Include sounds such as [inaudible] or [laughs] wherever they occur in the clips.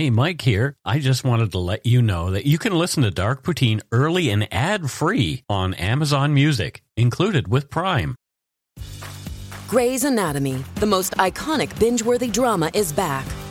Hey, Mike here. I just wanted to let you know that you can listen to Dark Poutine early and ad free on Amazon Music, included with Prime. Grey's Anatomy, the most iconic binge worthy drama, is back,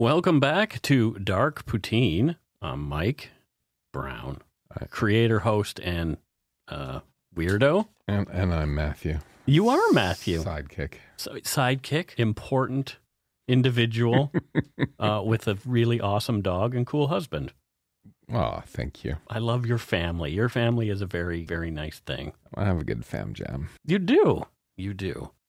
Welcome back to Dark Poutine. I'm Mike Brown, creator, host, and uh, weirdo. And, and I'm Matthew. You are Matthew. Sidekick. So, sidekick, important individual [laughs] uh, with a really awesome dog and cool husband. Oh, thank you. I love your family. Your family is a very, very nice thing. I have a good fam jam. You do. You do.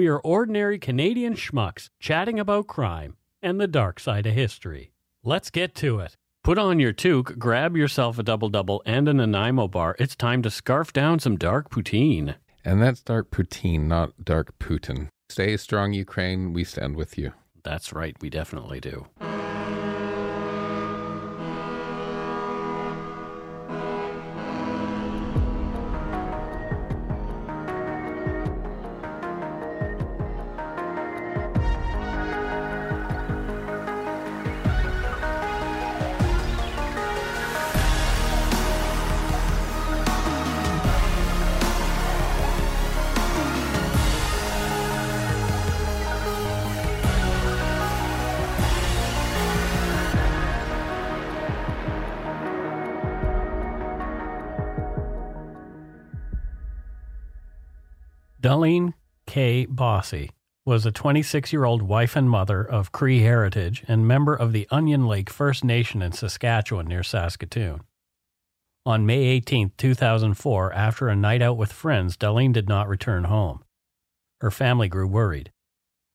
We are ordinary Canadian schmucks chatting about crime and the dark side of history. Let's get to it. Put on your toque, grab yourself a double double and an Nanaimo bar. It's time to scarf down some dark poutine. And that's Dark Poutine, not Dark Putin. Stay strong, Ukraine. We stand with you. That's right, we definitely do. Darlene K. Bosse was a 26 year old wife and mother of Cree heritage and member of the Onion Lake First Nation in Saskatchewan near Saskatoon. On May 18, 2004, after a night out with friends, Darlene did not return home. Her family grew worried.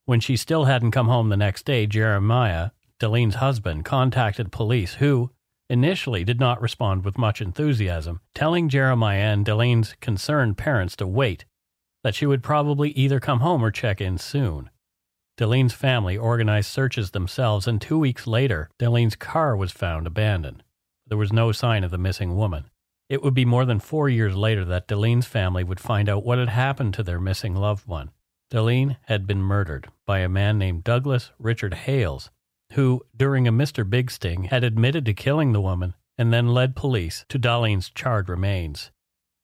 When she still hadn't come home the next day, Jeremiah, Darlene's husband, contacted police, who initially did not respond with much enthusiasm, telling Jeremiah and Darlene's concerned parents to wait that she would probably either come home or check in soon. Darlene's family organized searches themselves, and two weeks later, Darlene's car was found abandoned. There was no sign of the missing woman. It would be more than four years later that Darlene's family would find out what had happened to their missing loved one. Darlene had been murdered by a man named Douglas Richard Hales, who, during a Mr. Big sting, had admitted to killing the woman and then led police to Darlene's charred remains.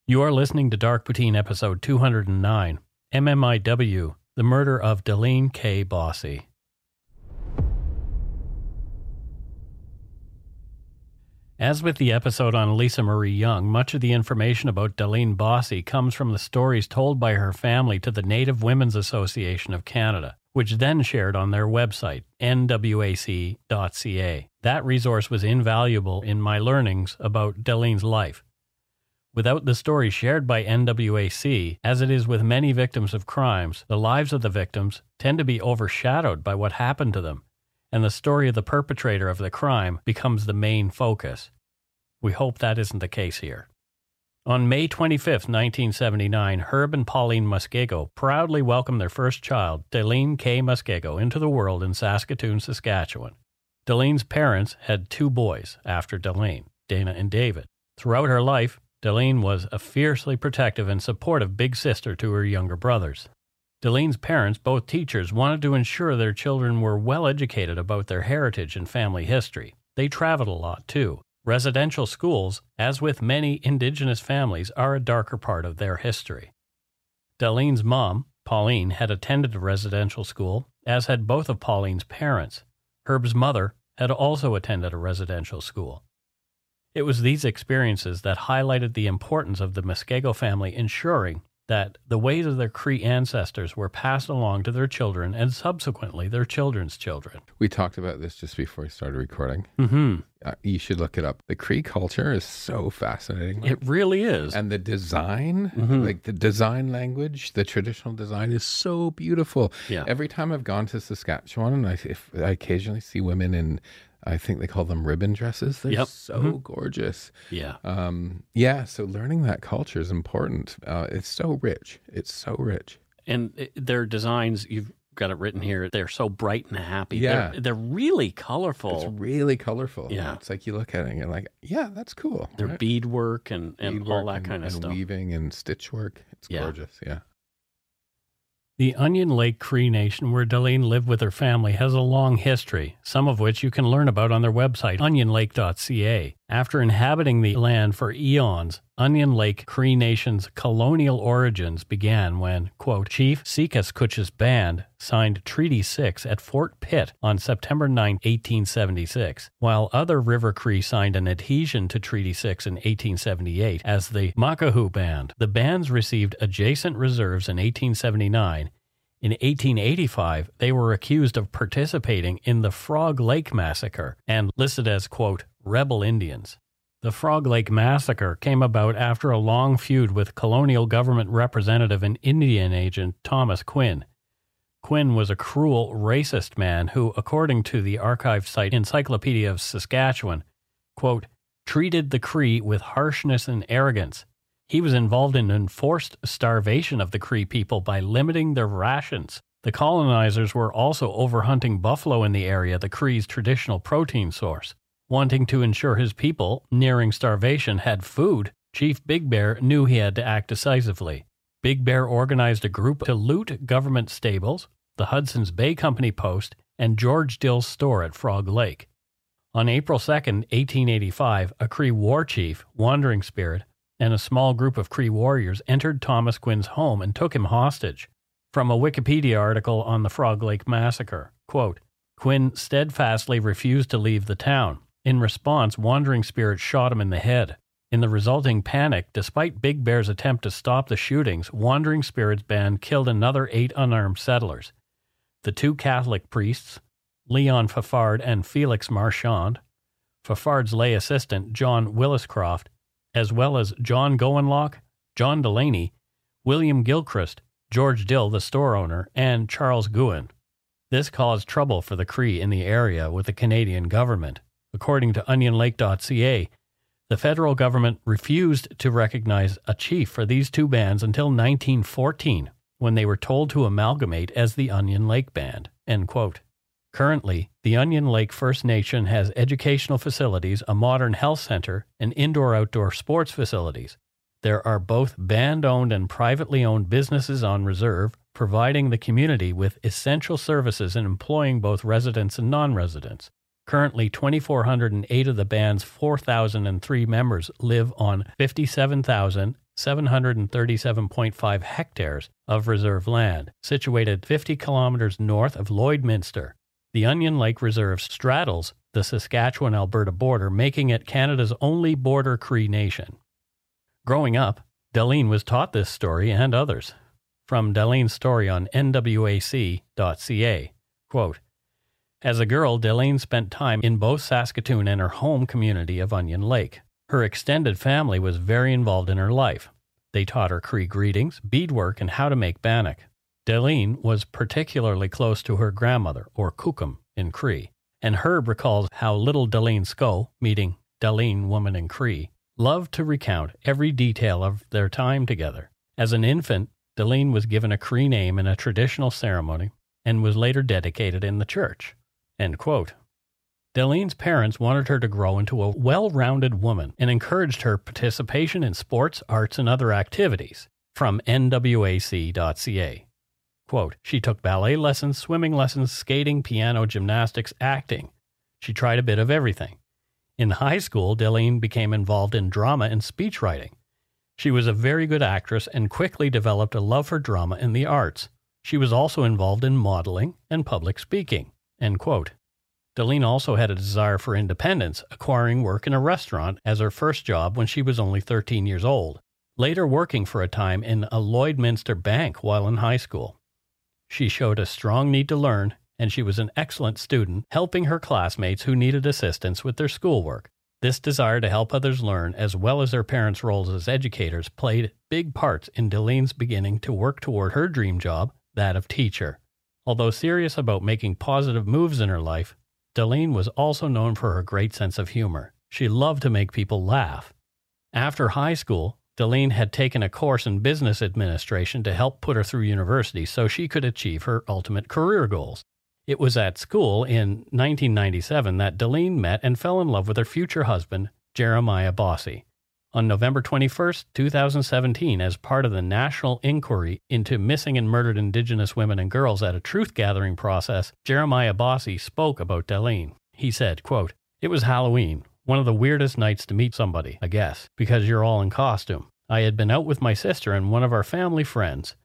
You are listening to Dark Poutine episode 209, MMIW, The Murder of Darlene K. Bosse. As with the episode on Lisa Marie Young, much of the information about Darlene Bosse comes from the stories told by her family to the Native Women's Association of Canada, which then shared on their website, nwac.ca. That resource was invaluable in my learnings about Darlene's life. Without the story shared by NWAC, as it is with many victims of crimes, the lives of the victims tend to be overshadowed by what happened to them, and the story of the perpetrator of the crime becomes the main focus. We hope that isn't the case here. On May 25, 1979, Herb and Pauline Muskego proudly welcomed their first child, Darlene K. Muskego, into the world in Saskatoon, Saskatchewan. Darlene's parents had two boys after Darlene, Dana and David. Throughout her life, Darlene was a fiercely protective and supportive big sister to her younger brothers. Darlene's parents, both teachers, wanted to ensure their children were well educated about their heritage and family history. They traveled a lot, too. Residential schools, as with many Indigenous families, are a darker part of their history. Darlene's mom, Pauline had attended a residential school, as had both of Pauline's parents. Herb's mother had also attended a residential school. It was these experiences that highlighted the importance of the Muskego family ensuring that the ways of their Cree ancestors were passed along to their children and subsequently their children's children. We talked about this just before we started recording. Mm-hmm. Uh, you should look it up. The Cree culture is so fascinating. It really is. and the design, Mhm. like the design language, the traditional design is so beautiful. Yeah. Every time I've gone to Saskatchewan, and I, if, I occasionally see women in, I think they call them ribbon dresses. They're Yep. so Mhm. gorgeous. yeah. Um, yeah, so learning that culture is important. Uh, it's so rich. It's so rich. and it- their designs you've got it written here they're so bright and happy Yeah. they're, they're really colorful. It's really colorful. Yeah. It's like you look at it and you're like, yeah, that's cool. their right? beadwork and, and all that and- kind of and stuff weaving and stitch work. It's Yeah. gorgeous. Yeah. The Onion Lake Cree Nation, where Daleen lived with her family, has a long history, some of which you can learn about on their website, onionlake.ca. After inhabiting the land for eons, Onion Lake Cree Nation's colonial origins began when, quote, Chief Seekaskootch's band signed Treaty 6 at Fort Pitt on September 9, 1876, while other River Cree signed an adhesion to Treaty 6 in 1878 as the Makaoo Band. The bands received adjacent reserves in 1879 in 1885, they were accused of participating in the Frog Lake Massacre and listed as, quote, rebel Indians. The Frog Lake Massacre came about after a long feud with colonial government representative and Indian agent Thomas Quinn. Quinn was a cruel, racist man who, according to the archive site Encyclopedia of Saskatchewan, quote, treated the Cree with harshness and arrogance. He was involved in enforced starvation of the Cree people by limiting their rations. The colonizers were also overhunting buffalo in the area, the Cree's traditional protein source. Wanting to ensure his people, nearing starvation, had food, Chief Big Bear knew he had to act decisively. Big Bear organized a group to loot government stables, the Hudson's Bay Company post, and George Dill's store at Frog Lake. On April 2, 1885, a Cree war chief, Wandering Spirit, and a small group of Cree warriors entered Thomas Quinn's home and took him hostage. From a Wikipedia article on the Frog Lake Massacre, quote, Quinn steadfastly refused to leave the town. In response, Wandering Spirit shot him in the head. In the resulting panic, despite Big Bear's attempt to stop the shootings, Wandering Spirit's band killed another eight unarmed settlers. The two Catholic priests, Leon Fafard and Felix Marchand, Fafard's lay assistant, John Williscroft, as well as John Gowanlock, John Delaney, William Gilchrist, George Dill, the store owner, and Charles Gouin. This caused trouble for the Cree in the area with the Canadian government. According to OnionLake.ca, the federal government refused to recognize a chief for these two bands until 1914, when they were told to amalgamate as the Onion Lake Band. Currently, the Onion Lake First Nation has educational facilities, a modern health center, and indoor outdoor sports facilities. There are both band owned and privately owned businesses on reserve, providing the community with essential services and employing both residents and non residents. Currently, 2,408 of the band's 4,003 members live on 57,737.5 hectares of reserve land, situated 50 kilometers north of Lloydminster. The Onion Lake Reserve straddles the Saskatchewan Alberta border, making it Canada's only border Cree nation. Growing up, Daleen was taught this story and others. From Daleen's story on nwac.ca, quote, As a girl, Daleen spent time in both Saskatoon and her home community of Onion Lake. Her extended family was very involved in her life. They taught her Cree greetings, beadwork, and how to make bannock. Daleen was particularly close to her grandmother, or Kukum, in Cree, and Herb recalls how little Daleen Sco, meeting Daleen woman in Cree, loved to recount every detail of their time together. As an infant, Daleen was given a Cree name in a traditional ceremony and was later dedicated in the church. End quote. Daleen's parents wanted her to grow into a well rounded woman and encouraged her participation in sports, arts, and other activities. From NWAC.ca. Quote, she took ballet lessons, swimming lessons, skating, piano, gymnastics, acting. She tried a bit of everything. In high school, Daleen became involved in drama and speech writing. She was a very good actress and quickly developed a love for drama and the arts. She was also involved in modeling and public speaking. End quote. Daleen also had a desire for independence, acquiring work in a restaurant as her first job when she was only 13 years old, later working for a time in a Lloydminster bank while in high school. She showed a strong need to learn, and she was an excellent student, helping her classmates who needed assistance with their schoolwork. This desire to help others learn, as well as their parents' roles as educators, played big parts in Daleen's beginning to work toward her dream job, that of teacher. Although serious about making positive moves in her life, Daleen was also known for her great sense of humor. She loved to make people laugh. After high school, Daleen had taken a course in business administration to help put her through university so she could achieve her ultimate career goals. It was at school in 1997 that Daleen met and fell in love with her future husband, Jeremiah Bosse. On November 21, 2017, as part of the national inquiry into missing and murdered Indigenous women and girls at a truth gathering process, Jeremiah Bosse spoke about Daleen. He said, quote, It was Halloween, one of the weirdest nights to meet somebody, I guess, because you're all in costume. I had been out with my sister and one of our family friends,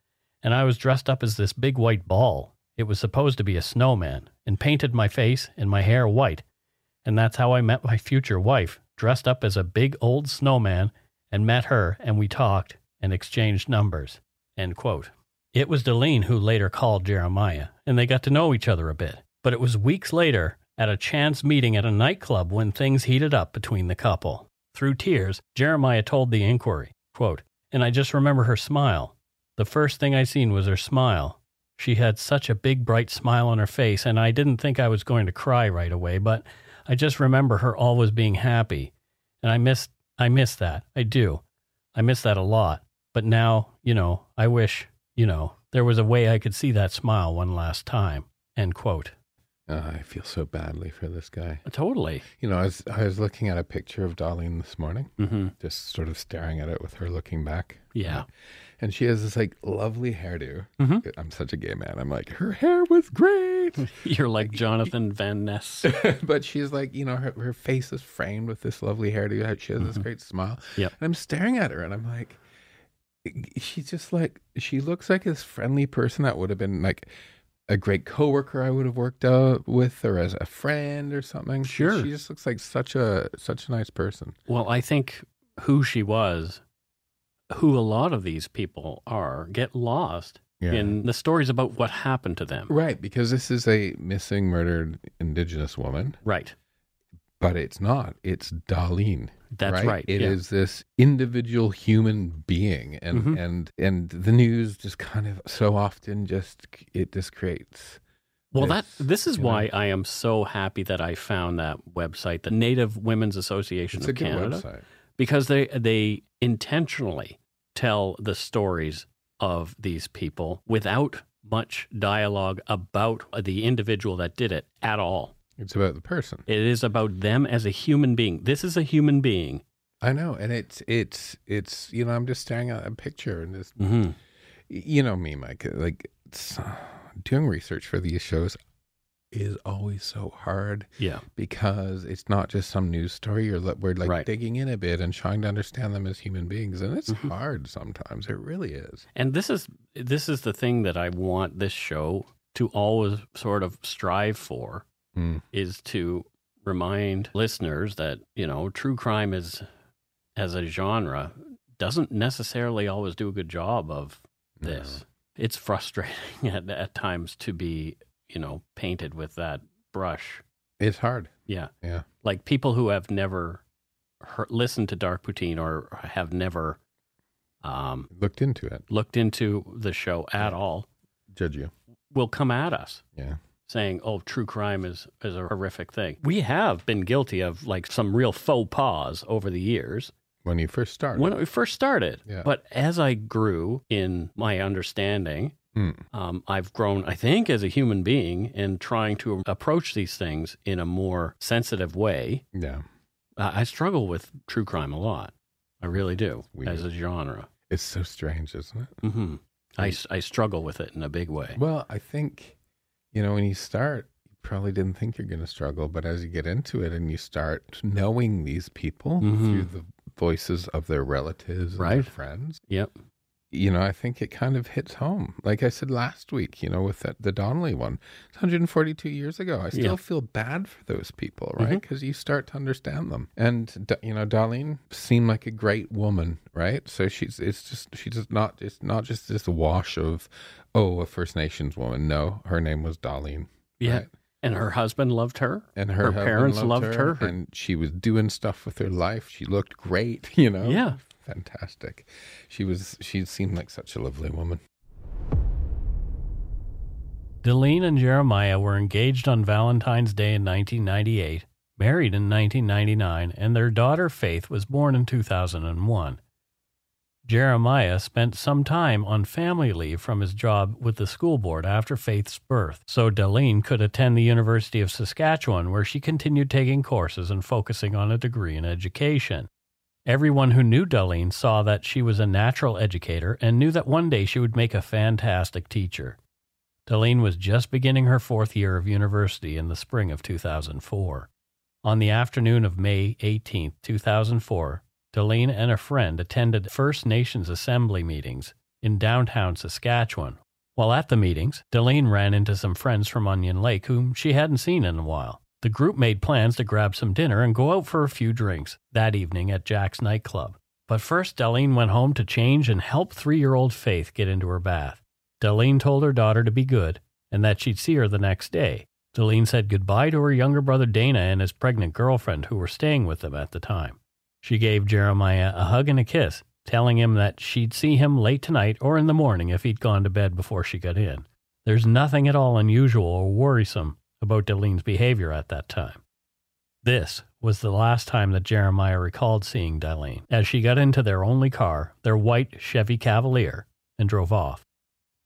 and I was dressed up as this big white ball. It was supposed to be a snowman, and painted my face and my hair white. And that's how I met my future wife, dressed up as a big old snowman, and met her, and we talked and exchanged numbers. It was Daleen who later called Jeremiah, and they got to know each other a bit. But it was weeks later, at a chance meeting at a nightclub, when things heated up between the couple. Through tears, Jeremiah told the inquiry, quote, And I just remember her smile. The first thing I seen was her smile. She had such a big, bright smile on her face, and I didn't think I was going to cry right away, but I just remember her always being happy. And I miss I miss that. I do. I miss that a lot. But now, you know, I wish, you know, there was a way I could see that smile one last time. End quote. Uh, I feel so badly for this guy. Totally. You know, I was, I was looking at a picture of Darlene this morning, Mm-hmm. just sort of staring at it with her looking back. Yeah. And she has this like lovely hairdo. Mhm. I'm such a gay man. I'm like, her hair was great. [laughs] You're like [laughs] Jonathan Van Ness. [laughs] but she's like, you know, her, her face is framed with this lovely hairdo. She has this great smile. Yep. And I'm staring at her and I'm like, she's just like, she looks like this friendly person that would have been like a great coworker I would have worked out with or as a friend or something. She- Sure. She just looks like such a, such a nice person. Well, I think who she was, who a lot of these people are, get lost in the stories about what happened to them. Right, because this is a missing, murdered Indigenous woman, Right. but it's not. It's Darlene. That's right. It yeah. is this individual human being, and Mhm. and and the news just kind of so often just it just creates. Well, that this, this is you know. why I am so happy that I found that website, the Native Women's Association It's of Canada, website. Because they they intentionally tell the stories of these people without much dialogue about the individual that did it at all. It's about the person. It is about them as a human being. This is a human being. I know, and it's it's it's you know I'm just staring at a picture and just Mm-hmm. you know me, Mike. Like it's, doing research for these shows is always so hard. Yeah. because it's not just some news story. You're we're like Right. digging in a bit and trying to understand them as human beings, and it's Mhm. hard sometimes. It really is. And this is this is the thing that I want this show to always sort of strive for Mm. is to remind listeners that, you know, true crime is as a genre doesn't necessarily always do a good job of this. It's frustrating [laughs] at, at times to be, you know, painted with that brush. It's hard. Yeah. Yeah. Like people who have never heard, listened to Dark Poutine or have never um, Looked into it. looked into the show at all Judge you. will come at us Yeah. saying, "Oh, true crime is is a horrific thing." We have been guilty of like some real faux pas over the years When you first started. when we first started. Yeah. But as I grew in my understanding, Mm. um, I've grown, I think, as a human being in trying to approach these things in a more sensitive way. Yeah. Uh, I struggle with true crime a lot. I really do as a genre. It's so strange, isn't it? hmm I, I struggle with it in a big way. Well, I think, you know, when you start, you probably didn't think you're going to struggle, but as you get into it and you start knowing these people Mhm. through the voices of their relatives and their Right. friends, Yep. You know, I think it kind of hits home. Like I said last week, you know, with that, the Donnelly one, it's 142 years ago. I still Yeah. feel bad for those people, mm-hmm. right? Because you start to understand them. And you know, Darlene seemed like a great woman, right? So she's it's just she's just not it's not just this wash of oh a First Nations woman. No, her name was Darlene. Yeah. Right. And her husband loved her. And her, Her parents loved her. Her- and she was doing stuff with her life. She looked great, [laughs] you know. Yeah. Fantastic. She was. She seemed like such a lovely woman. Daleen and Jeremiah were engaged on Valentine's Day in 1998, married in 1999, and their daughter Faith was born in 2001. Jeremiah spent some time on family leave from his job with the school board after Faith's birth, so Daleen could attend the University of Saskatchewan, where she continued taking courses and focusing on a degree in education. Everyone who knew Daleen saw that she was a natural educator and knew that one day she would make a fantastic teacher. Daleen was just beginning her fourth year of university in the spring of 2004. On the afternoon of May 18, 2004, Daleen and a friend attended First Nations Assembly meetings in downtown Saskatchewan. While at the meetings, Daleen ran into some friends from Onion Lake whom she hadn't seen in a while. The group made plans to grab some dinner and go out for a few drinks that evening at Jack's nightclub. But first, Daleen went home to change and help three year old Faith get into her bath. Daleen told her daughter to be good and that she'd see her the next day. Daleen said goodbye to her younger brother Dana and his pregnant girlfriend who were staying with them at the time. She gave Jeremiah a hug and a kiss, telling him that she'd see him late tonight or in the morning if he'd gone to bed before she got in. There's nothing at all unusual or worrisome about Daleen's behavior at that time. This was the last time that Jeremiah recalled seeing Daleen as she got into their only car, their white Chevy Cavalier, and drove off.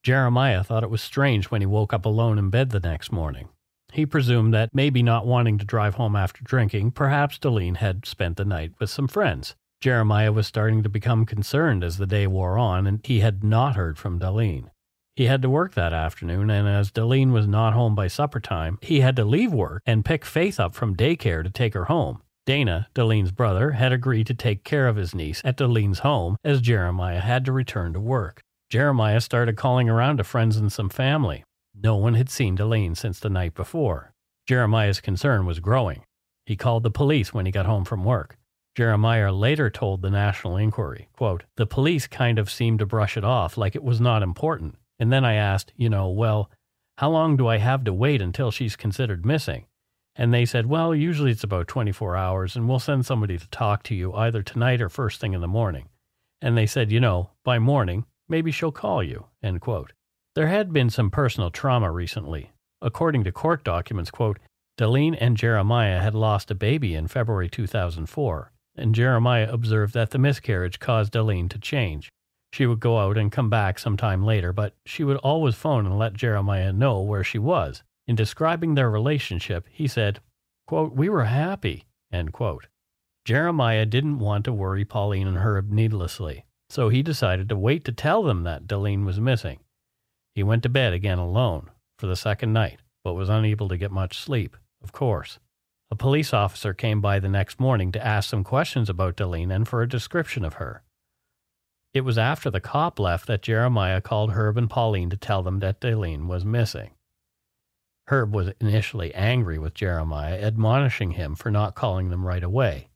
Jeremiah thought it was strange when he woke up alone in bed the next morning. He presumed that maybe not wanting to drive home after drinking, perhaps Daleen had spent the night with some friends. Jeremiah was starting to become concerned as the day wore on, and he had not heard from Daleen. He had to work that afternoon, and as Daleen was not home by supper time, he had to leave work and pick Faith up from daycare to take her home. Dana, Daleen's brother, had agreed to take care of his niece at Daleen's home as Jeremiah had to return to work. Jeremiah started calling around to friends and some family. No one had seen Daleen since the night before. Jeremiah's concern was growing. He called the police when he got home from work. Jeremiah later told the National Inquiry, quote, The police kind of seemed to brush it off like it was not important. And then I asked, you know, well, how long do I have to wait until she's considered missing? And they said, well, usually it's about 24 hours, and we'll send somebody to talk to you either tonight or first thing in the morning. And they said, you know, by morning, maybe she'll call you, end quote. There had been some personal trauma recently. According to court documents, quote, Daleen and Jeremiah had lost a baby in February 2004, and Jeremiah observed that the miscarriage caused Daleen to change. She would go out and come back sometime later, but she would always phone and let Jeremiah know where she was. In describing their relationship, he said, quote, We were happy, end quote. Jeremiah didn't want to worry Pauline and Herb needlessly, so he decided to wait to tell them that Daleen was missing. He went to bed again alone for the second night, but was unable to get much sleep, of course. A police officer came by the next morning to ask some questions about Daleen and for a description of her. It was after the cop left that Jeremiah called Herb and Pauline to tell them that Daleen was missing. Herb was initially angry with Jeremiah, admonishing him for not calling them right away.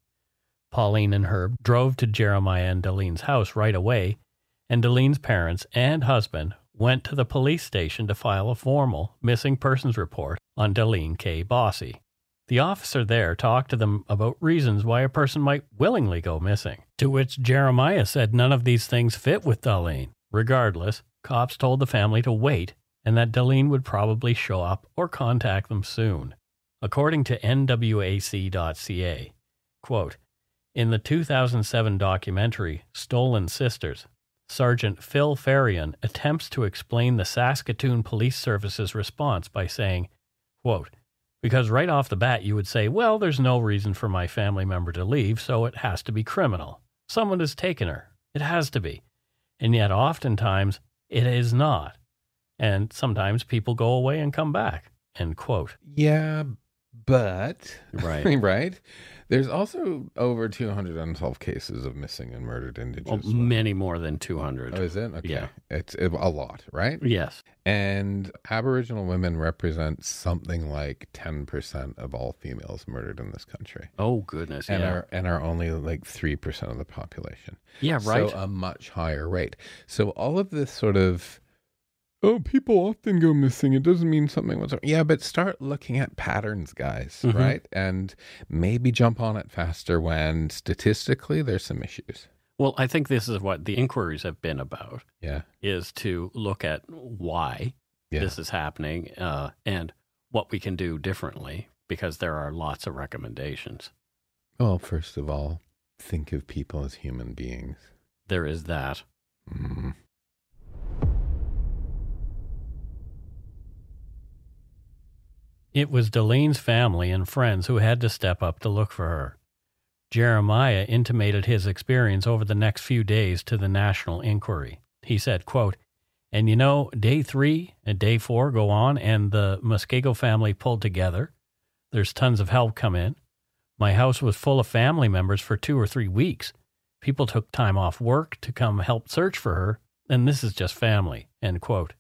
Pauline and Herb drove to Jeremiah and Daleen's house right away, and Daleen's parents and husband went to the police station to file a formal missing persons report on Daleen K. Bosse. The officer there talked to them about reasons why a person might willingly go missing, to which Jeremiah said none of these things fit with Daleen. Regardless, cops told the family to wait and that Daleen would probably show up or contact them soon. According to NWAC.ca, quote, in the 2007 documentary Stolen Sisters, Sergeant Phil Farian attempts to explain the Saskatoon Police Service's response by saying, quote, because right off the bat you would say, well, there's no reason for my family member to leave, so it has to be criminal. Someone has taken her. It has to be. And yet, oftentimes, it is not. And sometimes people go away and come back. End quote. Yeah, But Right. [laughs] right. There's also over 200 unsolved cases of missing and murdered Well, indigenous. many more than 200. oh, is it? Okay. Yeah. It's a lot, right? yes. And Aboriginal women represent something like 10% of all females murdered in this country. Oh, goodness. And yeah. are and are only like 3% of the population. yeah, right. So a much higher rate. So all of this sort of oh, people often go missing. It doesn't mean something was yeah, but start looking at patterns, guys, Mhm. right? And maybe jump on it faster when statistically there's some issues. well, I think this is what the inquiries have been about. Yeah. is to look at why Yeah. this is happening uh, and what we can do differently because there are lots of recommendations. Well, first of all, think of people as human beings. There is that. Mm. It was Daleen's family and friends who had to step up to look for her. Jeremiah intimated his experience over the next few days to the National Inquiry. He said, quote, And you know, day three and day four go on, and the Muskego family pulled together. There's tons of help come in. My house was full of family members for two or three weeks. People took time off work to come help search for her, and this is just family. End quote.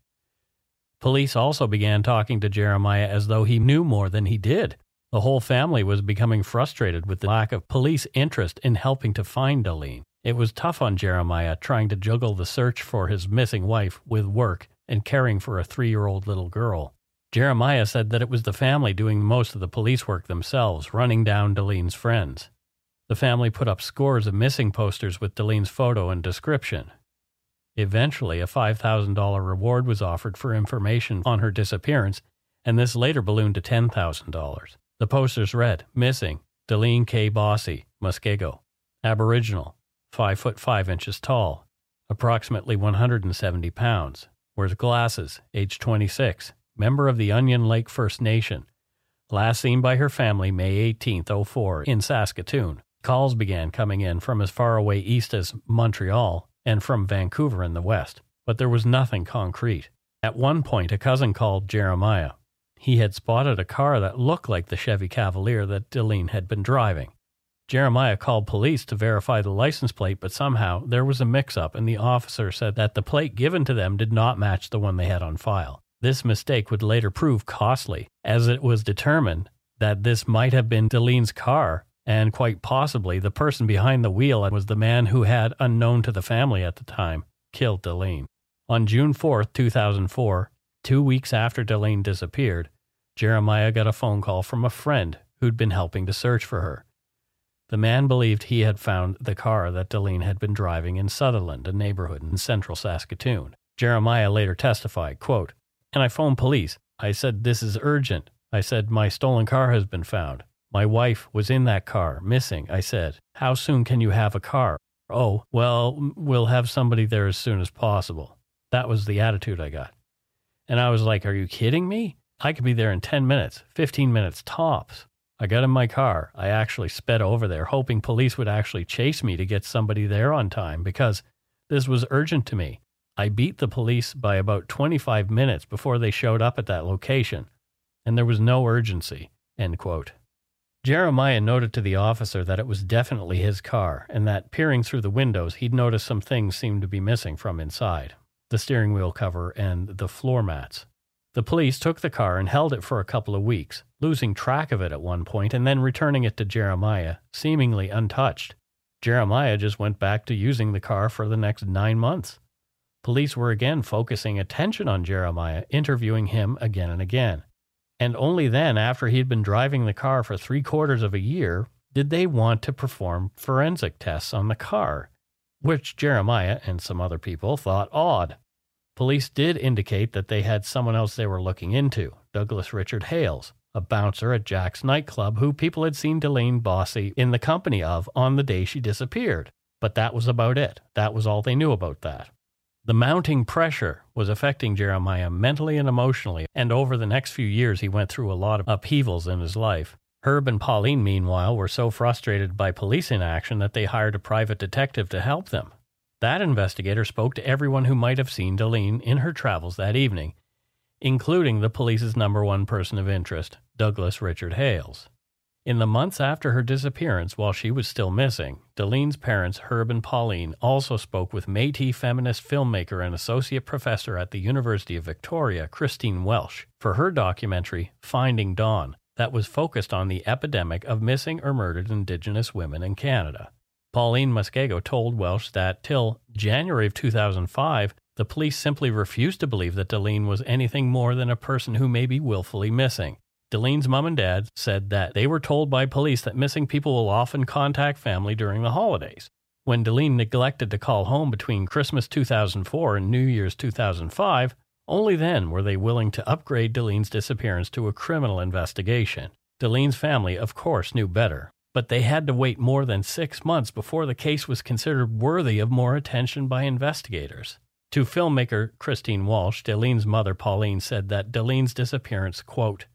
Police also began talking to Jeremiah as though he knew more than he did. The whole family was becoming frustrated with the lack of police interest in helping to find Daleen. It was tough on Jeremiah trying to juggle the search for his missing wife with work and caring for a three year old little girl. Jeremiah said that it was the family doing most of the police work themselves, running down Daleen's friends. The family put up scores of missing posters with Daleen's photo and description. Eventually, a $5,000 reward was offered for information on her disappearance, and this later ballooned to $10,000. The posters read Missing, Daleen K. Bosse, Muskego. Aboriginal, 5 foot 5 inches tall, approximately 170 pounds. Wears glasses, age 26, member of the Onion Lake First Nation. Last seen by her family May 18, 04, in Saskatoon. Calls began coming in from as far away east as Montreal and from Vancouver in the west, but there was nothing concrete. At one point, a cousin called Jeremiah. He had spotted a car that looked like the Chevy Cavalier that Daleen had been driving. Jeremiah called police to verify the license plate, but somehow there was a mix up, and the officer said that the plate given to them did not match the one they had on file. This mistake would later prove costly, as it was determined that this might have been Daleen's car, and quite possibly the person behind the wheel was the man who had, unknown to the family at the time, killed Daleen. On June 4th, 2004, two weeks after Daleen disappeared, Jeremiah got a phone call from a friend who'd been helping to search for her. The man believed he had found the car that Daleen had been driving in Sutherland, a neighborhood in central Saskatoon. Jeremiah later testified, quote, And I phoned police. I said, This is urgent. I said, My stolen car has been found. My wife was in that car, missing. I said, How soon can you have a car? Oh, well, we'll have somebody there as soon as possible. That was the attitude I got. And I was like, Are you kidding me? I could be there in 10 minutes, 15 minutes tops. I got in my car. I actually sped over there, hoping police would actually chase me to get somebody there on time because this was urgent to me. I beat the police by about 25 minutes before they showed up at that location, and there was no urgency. End quote. Jeremiah noted to the officer that it was definitely his car, and that peering through the windows, he'd noticed some things seemed to be missing from inside the steering wheel cover and the floor mats. The police took the car and held it for a couple of weeks, losing track of it at one point and then returning it to Jeremiah, seemingly untouched. Jeremiah just went back to using the car for the next nine months. Police were again focusing attention on Jeremiah, interviewing him again and again. And only then, after he'd been driving the car for three quarters of a year, did they want to perform forensic tests on the car, which Jeremiah and some other people thought odd. Police did indicate that they had someone else they were looking into, Douglas Richard Hales, a bouncer at Jack's nightclub who people had seen Daleen Bosse in the company of on the day she disappeared. But that was about it. That was all they knew about that. The mounting pressure was affecting Jeremiah mentally and emotionally, and over the next few years, he went through a lot of upheavals in his life. Herb and Pauline, meanwhile, were so frustrated by police inaction that they hired a private detective to help them. That investigator spoke to everyone who might have seen Daleen in her travels that evening, including the police's number one person of interest, Douglas Richard Hales. In the months after her disappearance, while she was still missing, Daleen's parents, Herb and Pauline, also spoke with Metis feminist filmmaker and associate professor at the University of Victoria, Christine Welsh, for her documentary, Finding Dawn, that was focused on the epidemic of missing or murdered Indigenous women in Canada. Pauline Muskego told Welsh that till January of 2005, the police simply refused to believe that Daleen was anything more than a person who may be willfully missing. Daleen's mom and dad said that they were told by police that missing people will often contact family during the holidays. When Daleen neglected to call home between Christmas 2004 and New Year's 2005, only then were they willing to upgrade Daleen's disappearance to a criminal investigation. Daleen's family, of course, knew better, but they had to wait more than six months before the case was considered worthy of more attention by investigators. To filmmaker Christine Welsh, Daleen's mother Pauline said that Daleen's disappearance, quote,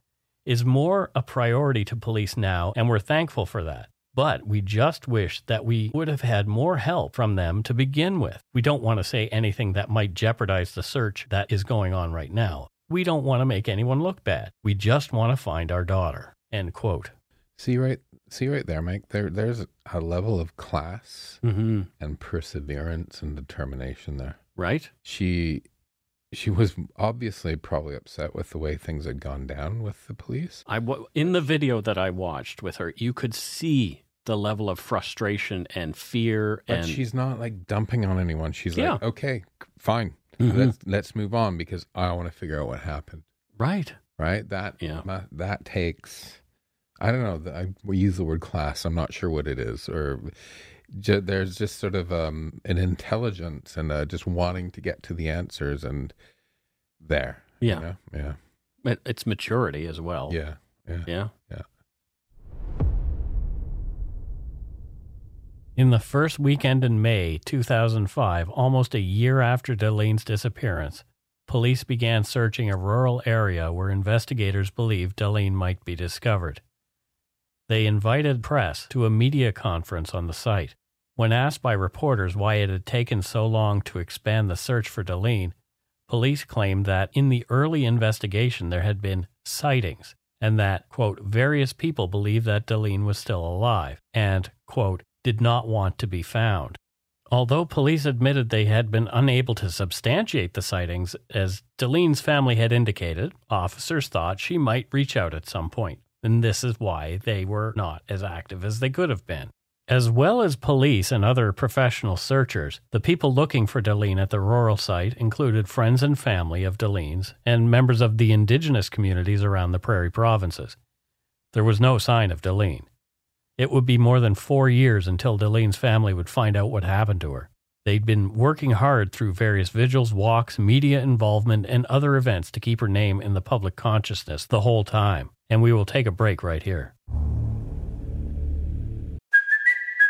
is more a priority to police now, and we're thankful for that. But we just wish that we would have had more help from them to begin with. We don't want to say anything that might jeopardize the search that is going on right now. We don't want to make anyone look bad. We just want to find our daughter. End quote. See right see right there, Mike. There there's a level of class Mm-hmm. and perseverance and determination there. Right? She she was obviously probably upset with the way things had gone down with the police. I w- in the video that I watched with her, you could see the level of frustration and fear But and she's not like dumping on anyone. She's Yeah. like, okay, fine, Mhm. let's let's move on because I want to figure out what happened. right. Right? That Yeah. that, that takes. I don't know. I we use the word class. I'm not sure what it is, or ju- there's just sort of um, an intelligence and uh, just wanting to get to the answers and there. you Yeah. know? yeah, It, it's maturity as well. yeah, yeah. Yeah. In the first weekend in May 2005, almost a year after Daleen's disappearance, police began searching a rural area where investigators believed Daleen might be discovered. They invited press to a media conference on the site. When asked by reporters why it had taken so long to expand the search for Daleen, police claimed that in the early investigation there had been sightings and that, quote, various people believed that Daleen was still alive and, quote, did not want to be found. Although police admitted they had been unable to substantiate the sightings, as Daleen's family had indicated, officers thought she might reach out at some point, and this is why they were not as active as they could have been. As well as police and other professional searchers, the people looking for Daleen at the rural site included friends and family of Daleen's and members of the indigenous communities around the prairie provinces. There was no sign of Daleen. It would be more than four years until Daleen's family would find out what happened to her. They'd been working hard through various vigils, walks, media involvement, and other events to keep her name in the public consciousness the whole time. And we will take a break right here.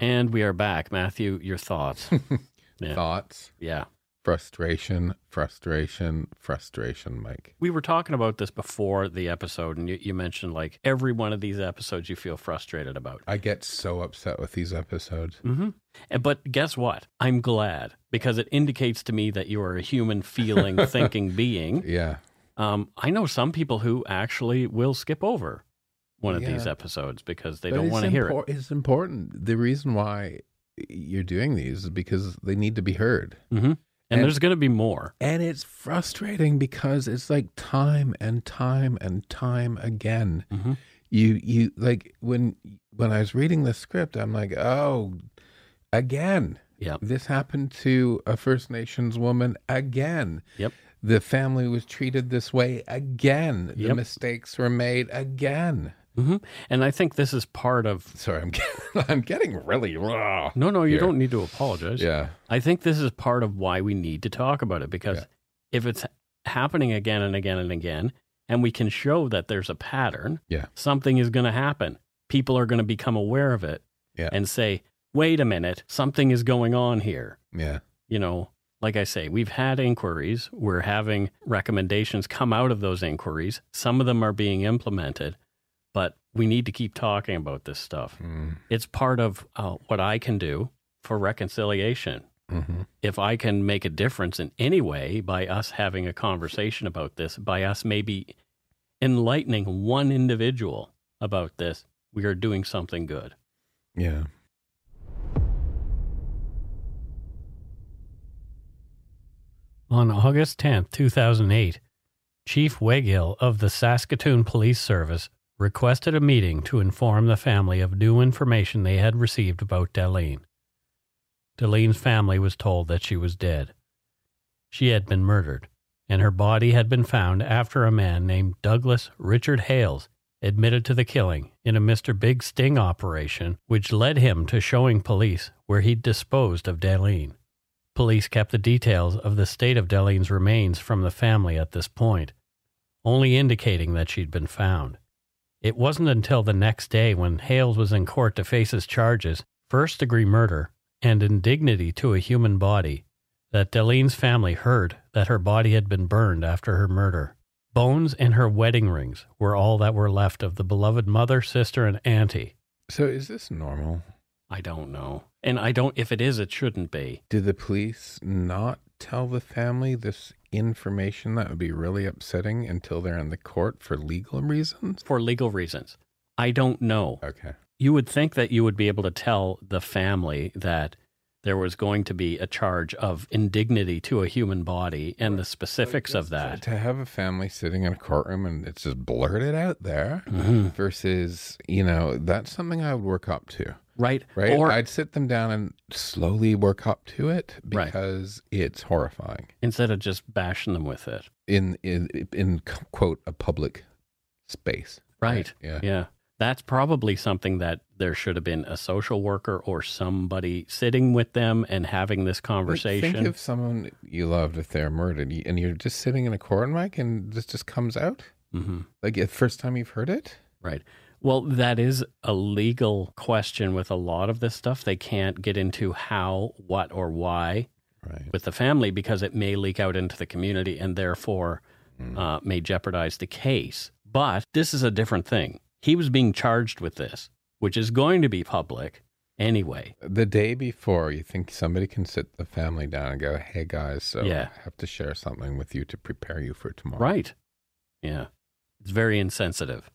And we are back. Matthew, your thoughts. [laughs] yeah. Thoughts, yeah. frustration, frustration, frustration, Mike. We were talking about this before the episode, and you, you mentioned like every one of these episodes you feel frustrated about. I get so upset with these episodes. Mm-hmm. But guess what? I'm glad because it indicates to me that you are a human, feeling, [laughs] thinking being. Yeah. Um, I know some people who actually will skip over one of these episodes because they But don't want to hear it. It's important. The reason why you're doing these is because they need to be heard. hmm And, And- there's going to be more. And it's frustrating because it's like time and time and time again. hmm You you like when when I was reading the script, I'm like, oh, again. Yep. This happened to a First Nations woman again. Yep. The family was treated this way again. The mistakes were made again. Hmm And I think this is part of. Sorry, I'm getting, [laughs] I'm getting really raw. No, no, you here. don't need to apologize. Yeah. I think this is part of why we need to talk about it because Yeah. if it's happening again and again and again, and we can show that there's a pattern, Yeah. something is going to happen. People are going to become aware of it Yeah. and say, wait a minute, something is going on here. Yeah. You know, like I say, we've had inquiries. We're having recommendations come out of those inquiries. Some of them are being implemented, we need to keep talking about this stuff. Mm. It's part of uh, what I can do for reconciliation hmm if I can make a difference in any way by us having a conversation about this, by us maybe enlightening one individual about this, we are doing something good. Yeah. On August 10, 2008, Chief Weighill of the Saskatoon Police Service requested a meeting to inform the family of new information they had received about Daleen. Daleen's family was told that she was dead. She had been murdered, and her body had been found after a man named Douglas Richard Hales admitted to the killing in a Mr. Big Sting operation, which led him to showing police where he'd disposed of Daleen. Police kept the details of the state of Daleen's remains from the family at this point, only indicating that she'd been found. It wasn't until the next day when Hales was in court to face his charges, first degree murder, and indignity to a human body, that Daleen's family heard that her body had been burned after her murder. Bones and her wedding rings were all that were left of the beloved mother, sister, and auntie. So is this normal? I don't know. And I don't, if it is, it shouldn't be. Did the police not tell the family this information that would be really upsetting until they're in the court for legal reasons? For legal reasons. I don't know. Okay. You would think that you would be able to tell the family that there was going to be a charge of indignity to a human body and the specifics of that. To have a family sitting in a courtroom and it's just blurted out there Mhm. versus, you know, that's something I would work up to. Right? Right? Or I'd sit them down and slowly work up to it Right. because it's horrifying. instead of just bashing them with it. In in in quote a public space. Right. Yeah. Yeah. That's probably something that there should have been a social worker or somebody sitting with them and having this conversation. think of someone you loved if they're murdered and you're just sitting in a court mic and this just comes out. hmm Like the first time you've heard it? Right. Well, that is a legal question with a lot of this stuff. They can't get into how, what, or why Right. with the family because it may leak out into the community and therefore Mm. uh, may jeopardize the case. But this is a different thing. He was being charged with this, which is going to be public anyway. The day before, you think somebody can sit the family down and go, "Hey guys, so Yeah. I have to share something with you to prepare you for tomorrow." Right. Yeah. It's very insensitive.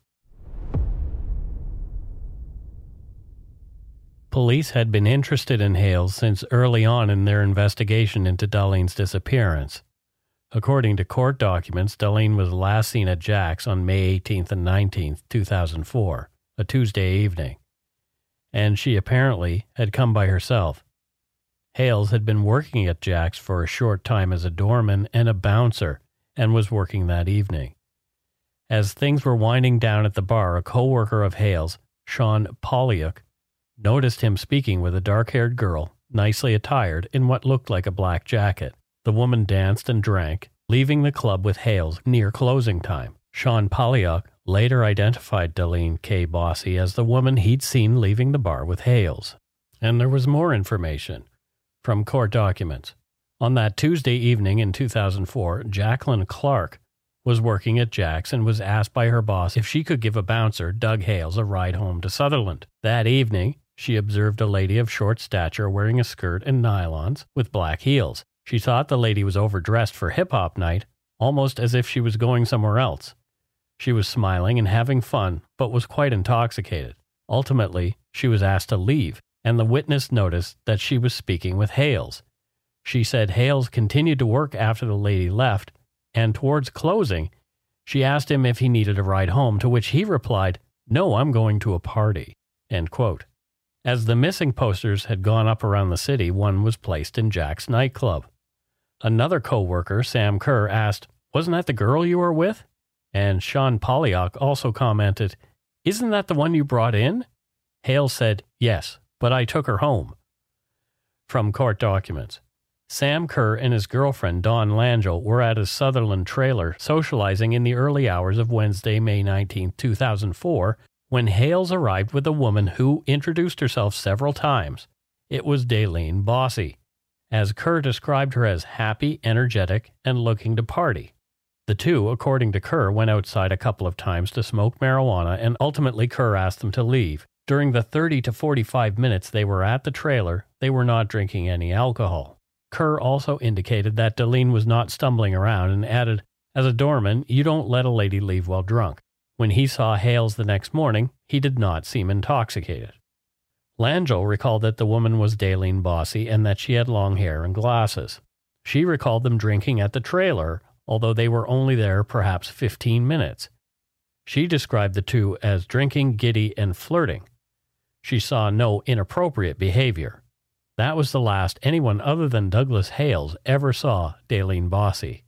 Police had been interested in Hales since early on in their investigation into Daleen's disappearance. According to court documents, Daleen was last seen at Jack's on May 18th and 19th, 2004, a Tuesday evening, and she apparently had come by herself. Hales had been working at Jack's for a short time as a doorman and a bouncer and was working that evening. As things were winding down at the bar, a co-worker of Hales, Sean Polyuk, noticed him speaking with a dark haired girl, nicely attired in what looked like a black jacket. The woman danced and drank, leaving the club with Hales near closing time. Sean Polyuk later identified Daleen K. Bosse as the woman he'd seen leaving the bar with Hales. And there was more information from court documents. On that Tuesday evening in 2004, Jacqueline Clark was working at Jack's and was asked by her boss if she could give a bouncer, Doug Hales, a ride home to Sutherland. That evening, she observed a lady of short stature wearing a skirt and nylons with black heels. She thought the lady was overdressed for hip hop night, almost as if she was going somewhere else. She was smiling and having fun, but was quite intoxicated. Ultimately, she was asked to leave, and the witness noticed that she was speaking with Hales. She said Hales continued to work after the lady left, and towards closing, she asked him if he needed a ride home, to which he replied, No, I'm going to a party. As the missing posters had gone up around the city, one was placed in Jack's nightclub. Another co worker, Sam Kerr, asked, Wasn't that the girl you were with? And Sean Polyok also commented, Isn't that the one you brought in? Hale said, Yes, but I took her home. From court documents. Sam Kerr and his girlfriend, Dawn Langell, were at his Sutherland trailer socializing in the early hours of Wednesday, May 19, 2004, when Hales arrived with a woman who introduced herself several times. It was Daleen Bosse, as Kerr described her as happy, energetic, and looking to party. The two, according to Kerr, went outside a couple of times to smoke marijuana, and ultimately Kerr asked them to leave. During the 30 to 45 minutes they were at the trailer, they were not drinking any alcohol. Kerr also indicated that Daleen was not stumbling around and added, As a doorman, you don't let a lady leave while drunk. When he saw Hales the next morning, he did not seem intoxicated. Langell recalled that the woman was Daleen Bosse and that she had long hair and glasses. She recalled them drinking at the trailer, although they were only there perhaps 15 minutes. She described the two as drinking, giddy, and flirting. She saw no inappropriate behavior. That was the last anyone other than Douglas Hales ever saw Daleen Bosse.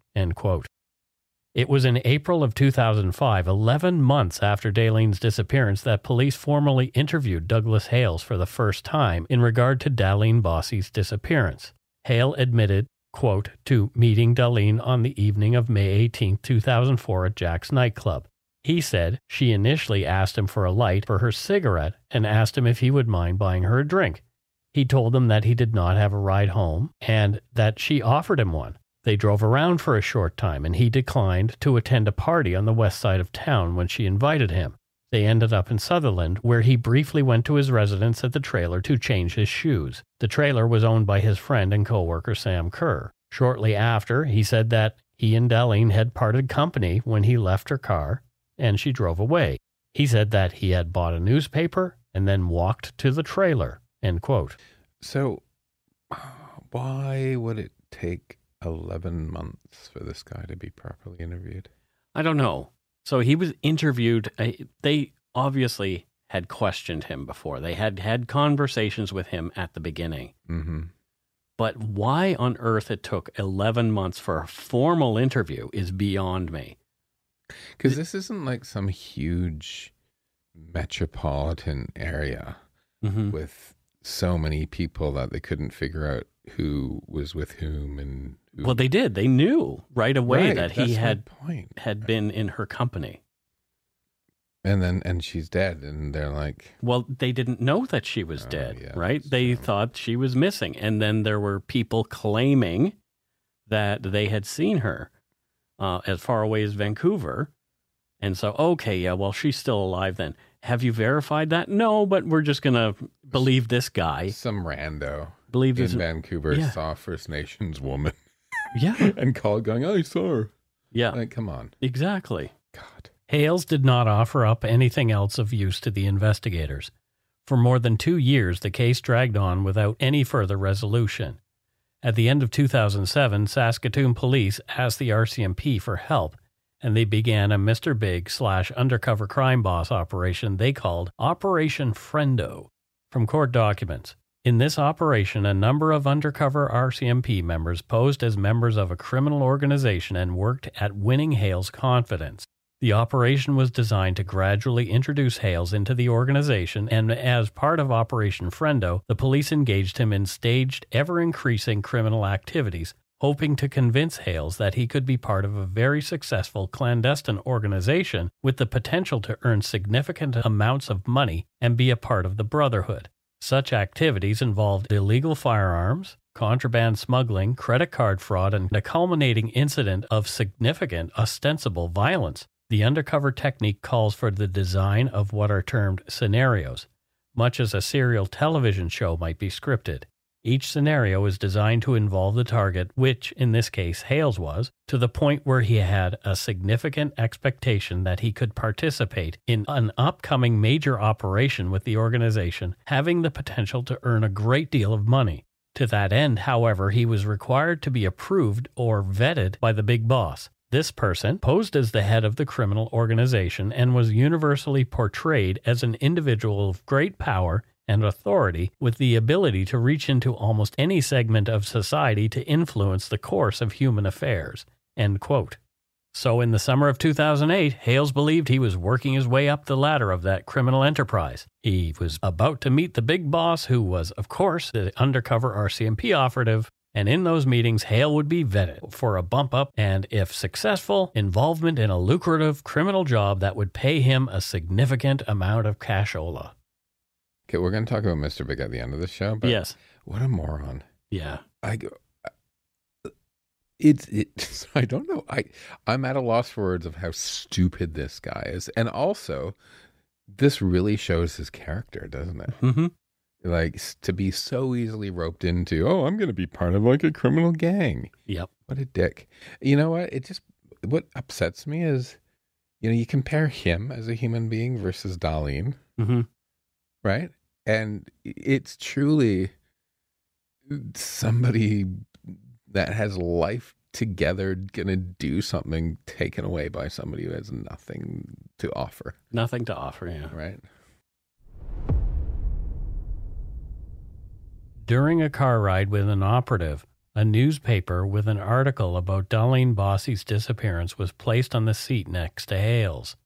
It was in April of 2005, 11 months after Daleen's disappearance, that police formally interviewed Douglas Hales for the first time in regard to Daleen Bosse's disappearance. Hale admitted, quote, to meeting Daleen on the evening of May 18, 2004 at Jack's nightclub. He said she initially asked him for a light for her cigarette and asked him if he would mind buying her a drink. He told them that he did not have a ride home and that she offered him one. They drove around for a short time and he declined to attend a party on the west side of town when she invited him. They ended up in Sutherland, where he briefly went to his residence at the trailer to change his shoes. The trailer was owned by his friend and coworker Sam Kerr. Shortly after, he said that he and Daleen had parted company when he left her car and she drove away. He said that he had bought a newspaper and then walked to the trailer. End quote. So, [sighs] why would it take 11 months for this guy to be properly interviewed? I don't know. So he was interviewed. uh, They obviously had questioned him before. They had had conversations with him at the beginning. Mm-hmm. But why on earth it took 11 months for a formal interview is beyond me. Because this isn't like some huge metropolitan area Mhm. with so many people that they couldn't figure out who was with whom and. Well, they did. They knew right away Right, that he had point. had been in her company. and then and she's dead, and they're like, Well, they didn't know that she was Oh, dead, yeah, right? They true. thought she was missing. And then there were people claiming that they had seen her uh, as far away as Vancouver. And so, okay, yeah, well, she's still alive then. Have you verified that? No, but we're just going to believe this guy. some rando Believe in this. Vancouver yeah. saw First Nations woman Yeah. [laughs] and called, going, "I saw her." Yeah. Like, come on, Exactly. God. Hales did not offer up anything else of use to the investigators. For more than two years, the case dragged on without any further resolution. At the end of 2007, Saskatoon police asked the RCMP for help, and they began a Mr. Big slash undercover crime boss operation they called Operation Friendo. From court documents, in this operation, a number of undercover RCMP members posed as members of a criminal organization and worked at winning Hale's confidence. The operation was designed to gradually introduce Hales into the organization, and as part of Operation Friendo, the police engaged him in staged, ever increasing criminal activities, hoping to convince Hales that he could be part of a very successful clandestine organization with the potential to earn significant amounts of money and be a part of the Brotherhood. Such activities involved illegal firearms, contraband smuggling, credit card fraud, and a culminating incident of significant ostensible violence. The undercover technique calls for the design of what are termed scenarios, much as a serial television show might be scripted. Each scenario is designed to involve the target, which in this case Hales was, to the point where he had a significant expectation that he could participate in an upcoming major operation with the organization, having the potential to earn a great deal of money. To that end, however, he was required to be approved or vetted by the big boss. This person posed as the head of the criminal organization and was universally portrayed as an individual of great power and authority with the ability to reach into almost any segment of society to influence the course of human affairs. So, in the summer of 2008, Hales believed he was working his way up the ladder of that criminal enterprise. He was about to meet the big boss, who was, of course, the undercover RCMP operative. And in those meetings, Hale would be vetted for a bump up and, if successful, involvement in a lucrative criminal job that would pay him a significant amount of cashola. Okay, we're going to talk about Mr. Big at the end of the show, but yes. what a moron. Yeah. I go. It's it. [laughs] I don't know. I I'm at a loss for words of how stupid this guy is, and also, this really shows his character, doesn't it? Mm-hmm. Like to be so easily roped into. Oh, I'm going to be part of like a criminal gang. Yep. What a dick. You know what? It just what upsets me is, you know, you compare him as a human being versus Daleen, Mm-hmm. Right? And it's truly somebody that has life together gonna do something taken away by somebody who has nothing to offer, Nothing to offer. Yeah. right? During a car ride with an operative, a newspaper with an article about Daleen Bosse's disappearance was placed on the seat next to Hales.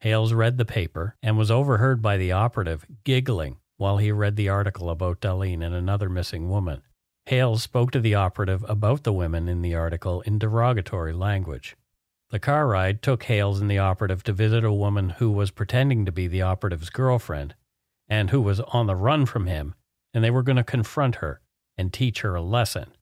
Hales read the paper and was overheard by the operative giggling while he read the article about Daleen and another missing woman. Hales spoke to the operative about the women in the article in derogatory language. The car ride took Hales and the operative to visit a woman who was pretending to be the operative's girlfriend and who was on the run from him and they were going to confront her and teach her a lesson.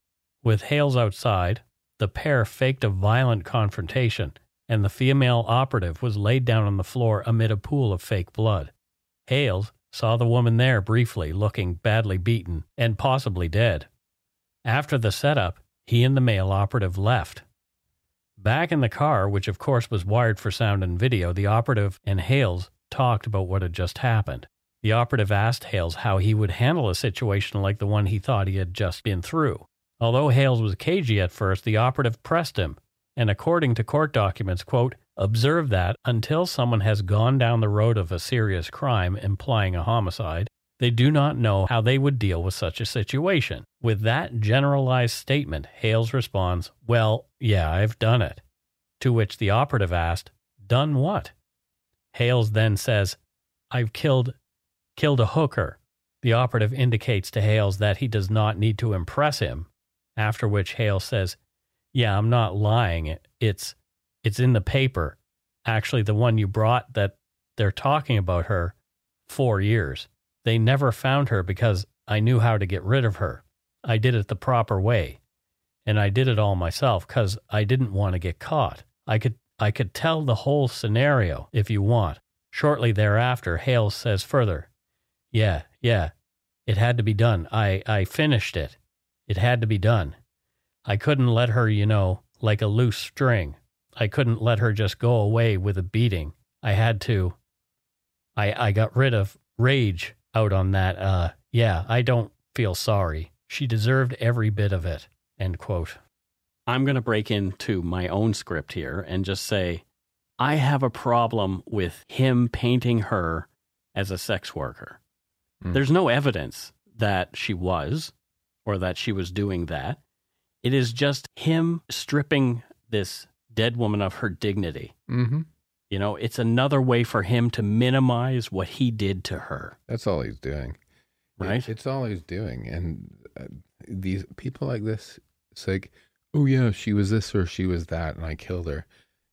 With Hales outside, the pair faked a violent confrontation, and the female operative was laid down on the floor amid a pool of fake blood. Hales saw the woman there briefly, looking badly beaten and possibly dead. After the setup, he and the male operative left. Back in the car, which of course was wired for sound and video, the operative and Hales talked about what had just happened. The operative asked Hales how he would handle a situation like the one he thought he had just been through. Although Hales was cagey at first, the operative pressed him, and according to court documents, quote, observe that until someone has gone down the road of a serious crime implying a homicide, they do not know how they would deal with such a situation. With that generalized statement, Hales responds, Well, yeah, I've done it. To which the operative asked, Done what? Hales then says, I've killed killed a hooker. The operative indicates to Hales that he does not need to impress him, after which Hales says, "Yeah, I'm not lying. It's it's in the paper. Actually, the one you brought that they're talking about her 4 years. They never found her because I knew how to get rid of her. I did it the proper way. And I did it all myself cuz I didn't want to get caught. I could I could tell the whole scenario if you want. Shortly thereafter, Hales says further, Yeah, yeah, it had to be done. I, I finished it. It had to be done. I couldn't let her, you know, like a loose string. I couldn't let her just go away with a beating. I had to. I, I got rid of rage out on that. Uh, yeah, I don't feel sorry. She deserved every bit of it. End quote. I'm going to break into my own script here and just say I have a problem with him painting her as a sex worker. Hmm. There's no evidence that she was or that she was doing that. It is just him stripping this dead woman of her dignity. Mm-hmm. You know, it's another way for him to minimize what he did to her, That's all he's doing. It- right? it's all he's doing. And uh, these people like this, it's like, oh, yeah, she was this or she was that, and I killed her.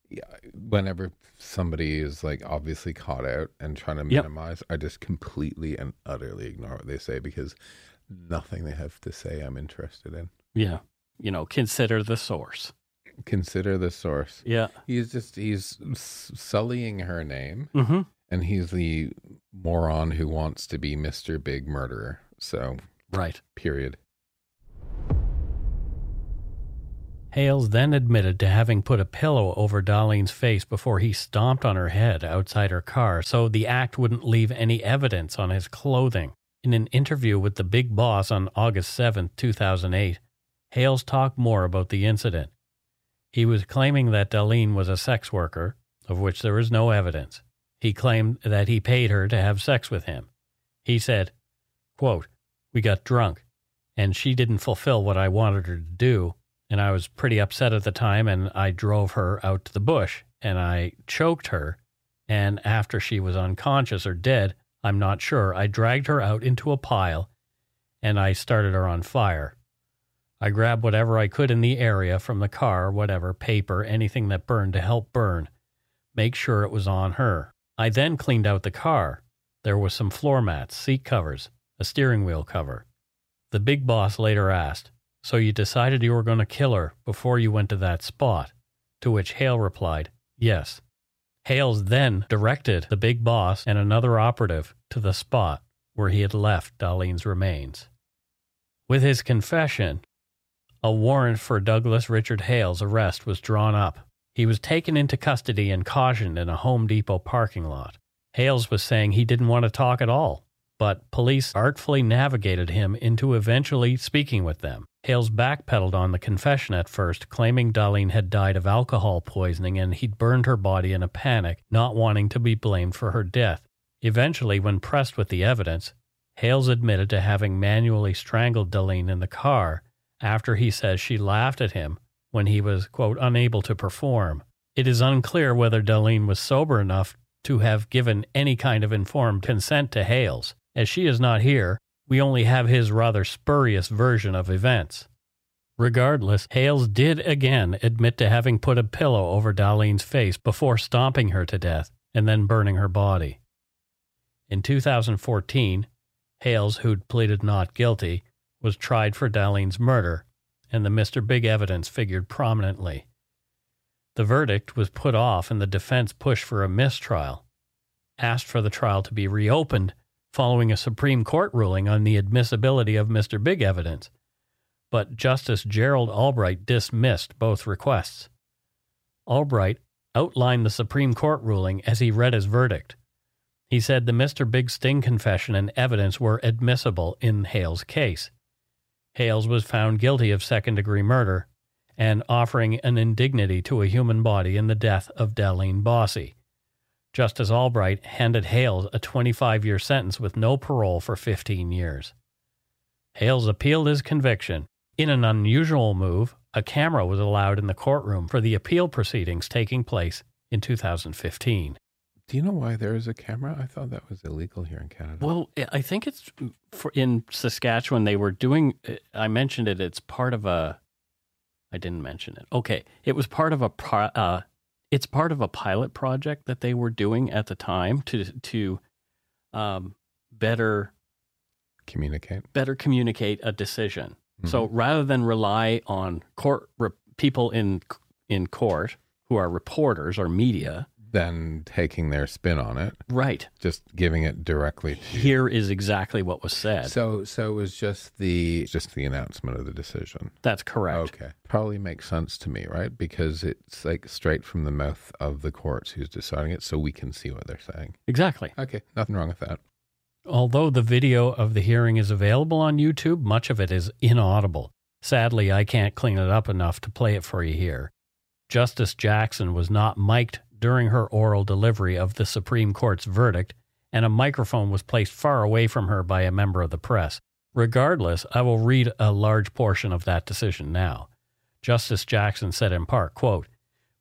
Yeah, whenever somebody is like obviously caught out and trying to Yep. minimize, I just completely and utterly ignore what they say because nothing they have to say I'm interested in. yeah. You know, consider the source. Consider the source. Yeah. He's just, he's sullying her name, Mm-hmm. and he's the moron who wants to be Mr. Big Murderer. So, Right. period. Hales then admitted to having put a pillow over Daleen's face before he stomped on her head outside her car so the act wouldn't leave any evidence on his clothing. In an interview with the Big Boss on August 7, 2008, Hales talked more about the incident. He was claiming that Daleen was a sex worker, of which there is no evidence. He claimed that he paid her to have sex with him. He said, quote, We got drunk, and she didn't fulfill what I wanted her to do, and I was pretty upset at the time, and I drove her out to the bush and I choked her. And after she was unconscious or dead, I'm not sure, I dragged her out into a pile and I started her on fire. I grabbed whatever I could in the area from the car, whatever, paper, anything that burned to help burn, make sure it was on her. I then cleaned out the car. There was some floor mats, seat covers, a steering wheel cover. The big boss later asked, So you decided you were going to kill her before you went to that spot? To which Hale replied, Yes. Hales then directed the big boss and another operative to the spot where he had left Daleen's remains. With his confession, a warrant for Douglas Richard Hales' arrest was drawn up. He was taken into custody and cautioned in a Home Depot parking lot. Hales was saying he didn't want to talk at all, but police artfully navigated him into eventually speaking with them. Hales backpedaled on the confession at first, claiming Daleen had died of alcohol poisoning and he'd burned her body in a panic, not wanting to be blamed for her death. Eventually, when pressed with the evidence, Hales admitted to having manually strangled Daleen in the car after he says she laughed at him when he was, quote, unable to perform. It is unclear whether Daleen was sober enough to have given any kind of informed consent to Hales. As she is not here, we only have his rather spurious version of events. Regardless, Hales did again admit to having put a pillow over Daleen's face before stomping her to death and then burning her body. In 2014, Hales, who'd pleaded not guilty, was tried for Daleen's murder, and the Mr. Big evidence figured prominently. The verdict was put off, and the defense pushed for a mistrial, asked for the trial to be reopened following a Supreme Court ruling on the admissibility of Mr. Big evidence, but Justice Gerald Allbright dismissed both requests. Allbright outlined the Supreme Court ruling as he read his verdict. He said the Mr. Big Sting confession and evidence were admissible in Hales' case. Hales was found guilty of second degree murder and offering an indignity to a human body in the death of Daleen Bosse. Justice Allbright handed Hales a 25 year sentence with no parole for 15 years. Hales appealed his conviction. In an unusual move, a camera was allowed in the courtroom for the appeal proceedings taking place in 2015. Do you know why there is a camera? I thought that was illegal here in Canada. Well, I think it's for in Saskatchewan. They were doing. I mentioned it. It's part of a. I didn't mention it. Okay, it was part of a uh, it's part of a pilot project that they were doing at the time to to um, better communicate better communicate a decision. Mm-hmm. So rather than rely on court re- people in in court who are reporters or media than taking their spin on it. Right. Just giving it directly to Here is exactly what was said. So so it was just the just the announcement of the decision. That's correct. Okay. Probably makes sense to me, right? Because it's like straight from the mouth of the courts who's deciding it so we can see what they're saying. Exactly. Okay. Nothing wrong with that. Although the video of the hearing is available on YouTube, much of it is inaudible. Sadly, I can't clean it up enough to play it for you here. Justice Jackson was not mic'd during her oral delivery of the Supreme Court's verdict, and a microphone was placed far away from her by a member of the press. Regardless, I will read a large portion of that decision now. Justice Jackson said in part, quote,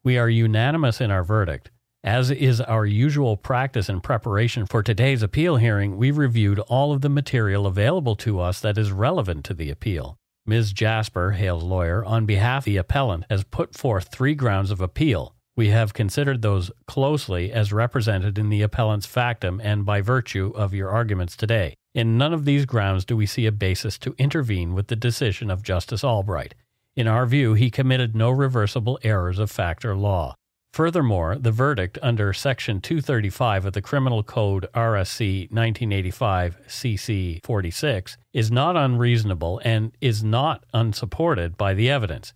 We are unanimous in our verdict. As is our usual practice in preparation for today's appeal hearing, we reviewed all of the material available to us that is relevant to the appeal. Ms. Jasper, Hale's lawyer, on behalf of the appellant, has put forth three grounds of appeal. We have considered those closely as represented in the appellant's factum and by virtue of your arguments today. In none of these grounds do we see a basis to intervene with the decision of Justice Allbright. In our view, he committed no reversible errors of fact or law. Furthermore, the verdict under Section 235 of the Criminal Code RSC 1985 CC 46 is not unreasonable and is not unsupported by the evidence.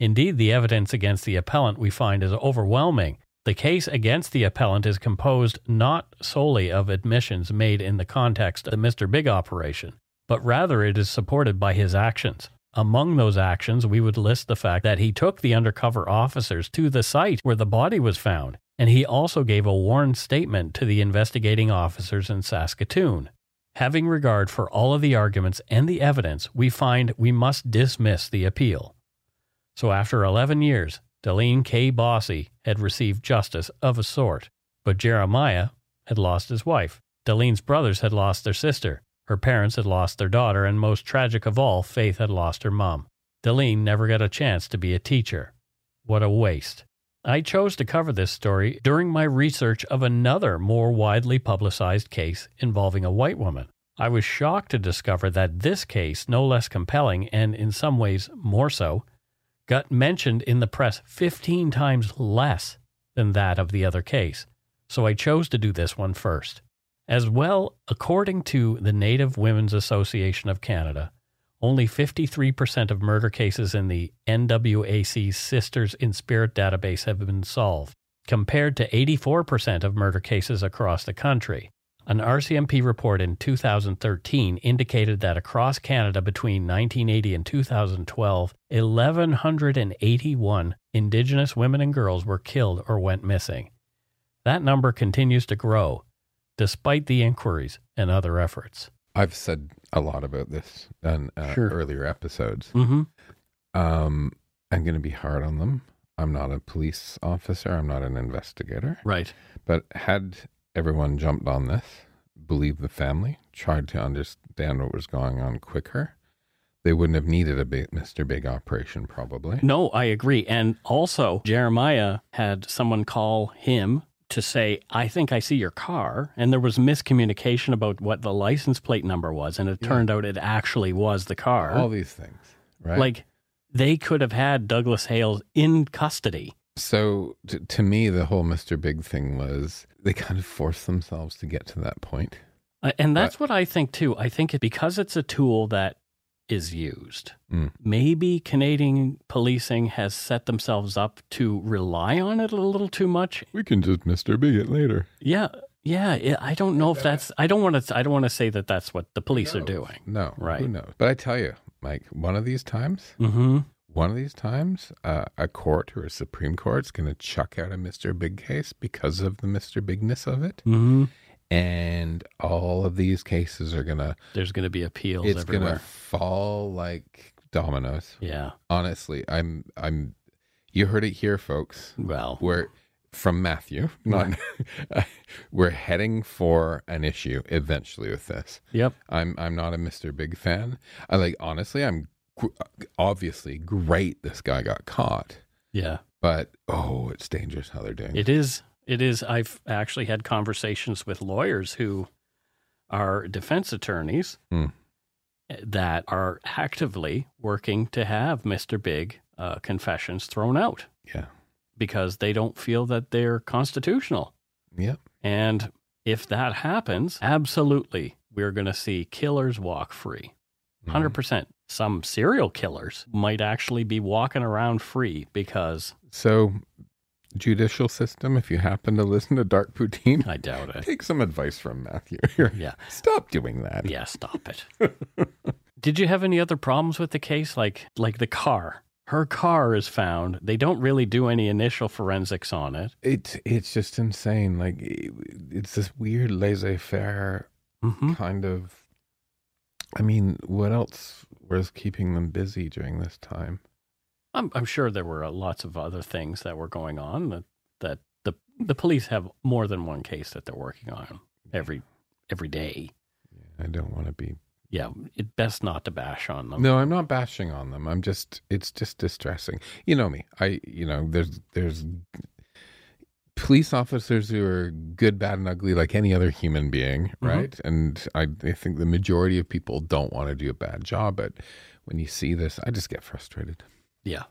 Indeed, the evidence against the appellant we find is overwhelming. The case against the appellant is composed not solely of admissions made in the context of the Mr. Big operation, but rather it is supported by his actions. Among those actions, we would list the fact that he took the undercover officers to the site where the body was found, and he also gave a warned statement to the investigating officers in Saskatoon. Having regard for all of the arguments and the evidence, we find we must dismiss the appeal. So after 11 years, Daleen K. Bosse had received justice of a sort, but Jeremiah had lost his wife. Daleen's brothers had lost their sister. Her parents had lost their daughter, and most tragic of all, Faith had lost her mom. Daleen never got a chance to be a teacher. What a waste. I chose to cover this story during my research of another more widely publicized case involving a white woman. I was shocked to discover that this case, no less compelling and in some ways more so, got mentioned in the press 15 times less than that of the other case. So I chose to do this one first. As well, according to the Native Women's Association of Canada, only 53% of murder cases in the NWAC Sisters in Spirit database have been solved, compared to 84% of murder cases across the country. An RCMP report in 2013 indicated that across Canada between 1980 and 2012, 1,181 Indigenous women and girls were killed or went missing. That number continues to grow, despite the inquiries and other efforts. I've said a lot about this in uh, Sure. earlier episodes. Mm-hmm. Um, I'm going to be hard on them. I'm not a police officer. I'm not an investigator. Right. But had everyone jumped on this, believed the family, tried to understand what was going on quicker, they wouldn't have needed a big, Mr. Big operation, probably. No, I agree. And also, Jeremiah had someone call him to say, I think I see your car. And there was miscommunication about what the license plate number was. And it Yeah. turned out it actually was the car. All these things, right? Like they could have had Douglas Hales in custody. So to, to me, the whole Mr. Big thing was they kind of forced themselves to get to that point. Uh, And that's what I think too. I think it, because it's a tool that is used, Mm. maybe Canadian policing has set themselves up to rely on it a little too much. We can just Mr. Big it later. Yeah, yeah. yeah, I don't know if that's. I don't want to. I don't want to say that that's what the police are doing. No, Right. Who knows? But I tell you, Mike, one of these times, Mm-hmm. One of these times, uh, a court or a Supreme Court's going to chuck out a Mr. Big case because of the Mr. Bigness of it. Mm-hmm. And all of these cases are going to, There's going to be appeals it's going to fall like dominoes. Yeah. Honestly, I'm, I'm, you heard it here, folks. Well. We're from Matthew, [laughs] not, [laughs] we're heading for an issue eventually with this. Yep. I'm I'm not a Mr. Big fan. I like honestly, I'm obviously great. This guy got caught, Yeah. but oh, it's dangerous how they're doing It is. It is. I've actually had conversations with lawyers who are defense attorneys Hmm. that are actively working to have Mr. Big uh, confessions thrown out Yeah, because they don't feel that they're constitutional. yeah, And if that happens, absolutely, we're going to see killers walk free. Mhm. 100%. Some serial killers might actually be walking around free because So, judicial system. If you happen to listen to Dark Poutine, I doubt it. take some advice from Matthew here. Yeah. Stop doing that. Yeah, stop it. [laughs] Did you have any other problems with the case like like the car? Her car is found. They don't really do any initial forensics on it. It's it's just insane. Like it- it's this weird laissez-faire Mhm. kind of. I mean, what else was keeping them busy during this time? I'm I'm sure there were uh, lots of other things that were going on that that the the police have more than one case that they're working on every every day. I don't want to be Yeah, it best not to bash on them. No, I'm not bashing on them. I'm just it's just distressing. You know me. I you know, there's there's police officers who are good, bad, and ugly like any other human being, mm-hmm. right? And I, I think the majority of people don't want to do a bad job, but when you see this, I just get frustrated. Yeah.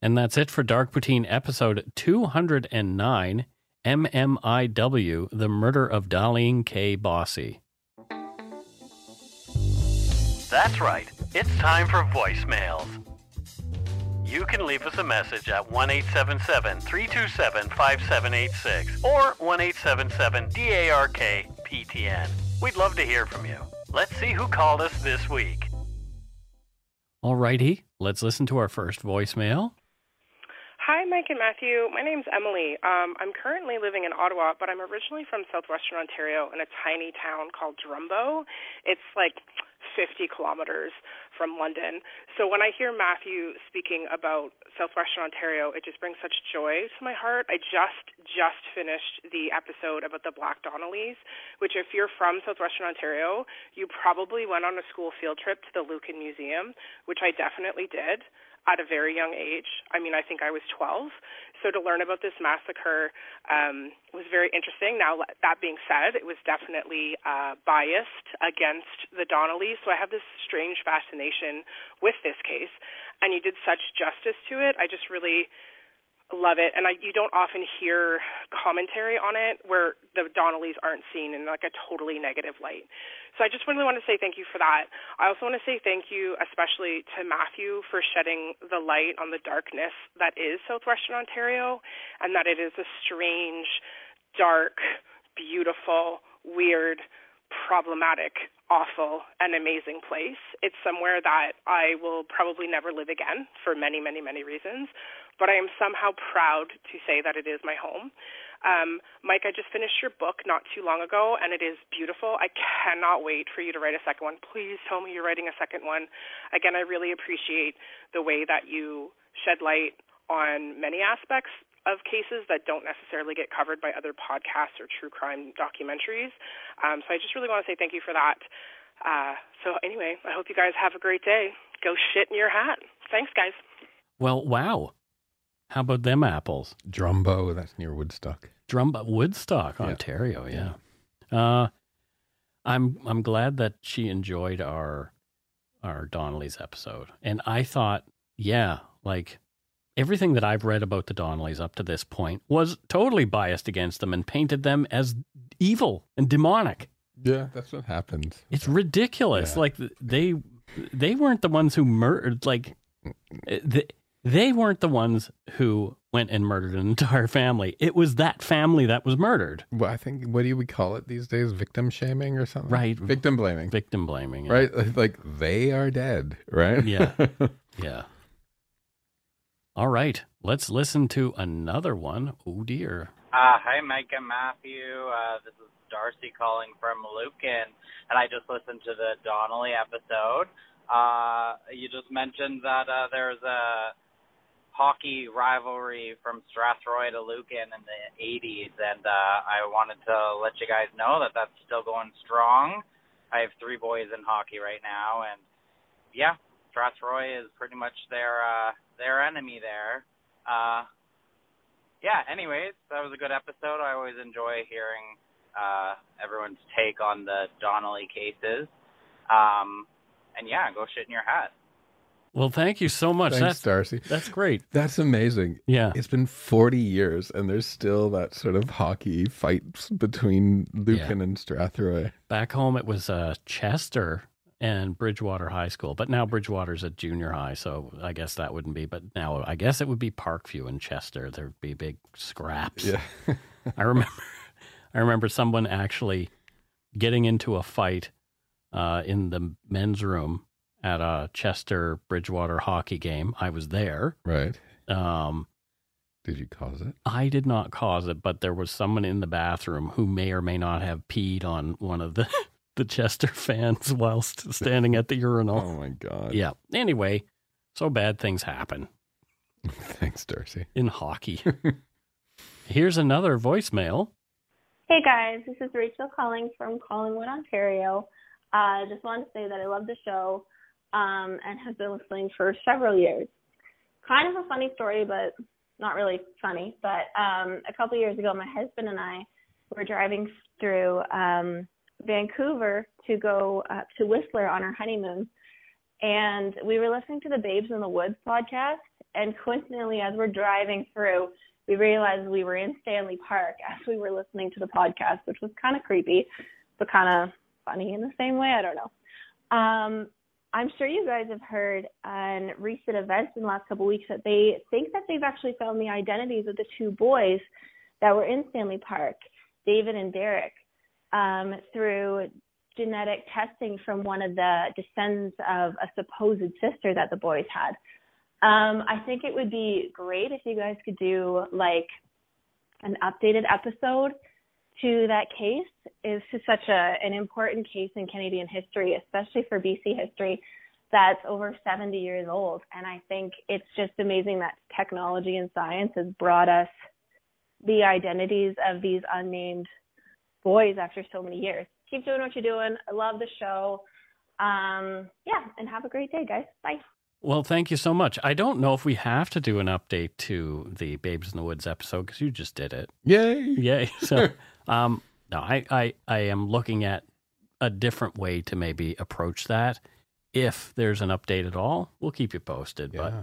And that's it for Dark Poutine episode 209 MMIW The Murder of Daleen K. Bosse. That's right. It's time for voicemails. You can leave us a message at 1 877 327 5786 or 1 877 DARK PTN. We'd love to hear from you. Let's see who called us this week. Alrighty, let's listen to our first voicemail. Hi, Mike and Matthew. My name's Emily. Um, I'm currently living in Ottawa, but I'm originally from southwestern Ontario in a tiny town called Drumbo. It's like 50 kilometers from London. So when I hear Matthew speaking about southwestern Ontario, it just brings such joy to my heart. I just just finished the episode about the Black Donnellys, which if you're from southwestern Ontario, you probably went on a school field trip to the Lucan Museum, which I definitely did at a very young age. I mean, I think I was 12. So to learn about this massacre um, was very interesting. Now, that being said, it was definitely uh, biased against the Donnellys. So I have this strange fascination with this case. And you did such justice to it. I just really love it and I you don't often hear commentary on it where the Donnellys aren't seen in like a totally negative light. So I just really want to say thank you for that. I also want to say thank you especially to Matthew for shedding the light on the darkness that is southwestern Ontario and that it is a strange, dark, beautiful, weird, problematic, awful, and amazing place. It's somewhere that I will probably never live again for many, many, many reasons but I am somehow proud to say that it is my home. Um, Mike, I just finished your book not too long ago, and it is beautiful. I cannot wait for you to write a second one. Please tell me you're writing a second one. Again, I really appreciate the way that you shed light on many aspects of cases that don't necessarily get covered by other podcasts or true crime documentaries. Um, so I just really want to say thank you for that. Uh, so anyway, I hope you guys have a great day. Go shit in your hat. Thanks, guys. Well, wow. How about them apples? Drumbo, that's near Woodstock. Drumbo, Woodstock, Yeah. Ontario. Yeah. Uh, I'm I'm glad that she enjoyed our our Donnelly's episode, and I thought, yeah, like everything that I've read about the Donnellys up to this point was totally biased against them and painted them as evil and demonic. Yeah, that's what happened. It's ridiculous. Yeah. Like they they weren't the ones who murdered. Like they, they weren't the ones who went and murdered an entire family. It was that family that was murdered. Well, I think what do we call it these days? Victim shaming or something? Right. Victim blaming. Victim blaming. yeah. Right? Like they are dead, right? Yeah. [laughs] Yeah. All right. Let's listen to another one. Oh dear. Uh, hi, Mike and Matthew. Uh, this is Darcy calling from Lucan, and I just listened to the Donnelly episode. Uh, you just mentioned that uh, there's a hockey rivalry from Strathroy to Lucan in the 80s, and uh, I wanted to let you guys know that that's still going strong. I have three boys in hockey right now, and yeah, Strathroy is pretty much their uh, their enemy there. Uh, yeah, anyways, that was a good episode. I always enjoy hearing uh, everyone's take on the Donnelly cases. Um, and yeah, go shit in your hat. Well, thank you so much. Thanks, that's Darcy. that's great. That's amazing. Yeah. It's been 40 years and there's still that sort of hockey fight between Lucan and Strathroy. Back home, it was uh, Chester and Bridgewater High School, but now Bridgewater's a junior high, so I guess that wouldn't be. But now I guess it would be Parkview and Chester. There'd be big scraps. Yeah. [laughs] I remember, I remember someone actually getting into a fight uh, in the men's room at a Chester Bridgewater hockey game. I was there. Right. Um, Did you cause it? I did not cause it, but there was someone in the bathroom who may or may not have peed on one of the the Chester [laughs] fans whilst standing at the urinal. Oh my God. Yeah. Anyway, so bad things happen [laughs] Thanks, Darcy. in hockey. Here's another voicemail. Hey guys, this is Rachel calling from Collingwood, Ontario. I uh, just wanted to say that I love the show um, and have been listening for several years. Kind of a funny story, but not really funny. But um, a couple years ago, my husband and I were driving through um, Vancouver to go uh, to Whistler on our honeymoon, and we were listening to the Babes in the Woods podcast. And coincidentally, as we're driving through, we realized we were in Stanley Park as we were listening to the podcast, which was kind of creepy, but kind of funny in the same way. I don't know. Um, I'm sure you guys have heard on recent events in the last couple of weeks that they think that they've actually found the identities of the two boys that were in Stanley Park, David and Derek, um, through genetic testing from one of the descendants of a supposed sister that the boys had. Um, I think it would be great if you guys could do like an updated episode to that case. It's just such a an important case in Canadian history, especially for BC history that's over 70 years old. And I think it's just amazing that technology and science has brought us the identities of these unnamed boys after so many years. Keep doing what you're doing. I love the show. Um, yeah, and have a great day, guys. Bye. Well, thank you so much. I don't know if we have to do an update to the Babes in the Woods episode because you just did it. Yay! Yay. [laughs] So, um, no, I, I, I am looking at a different way to maybe approach that. If there's an update at all, we'll keep you posted. Yeah.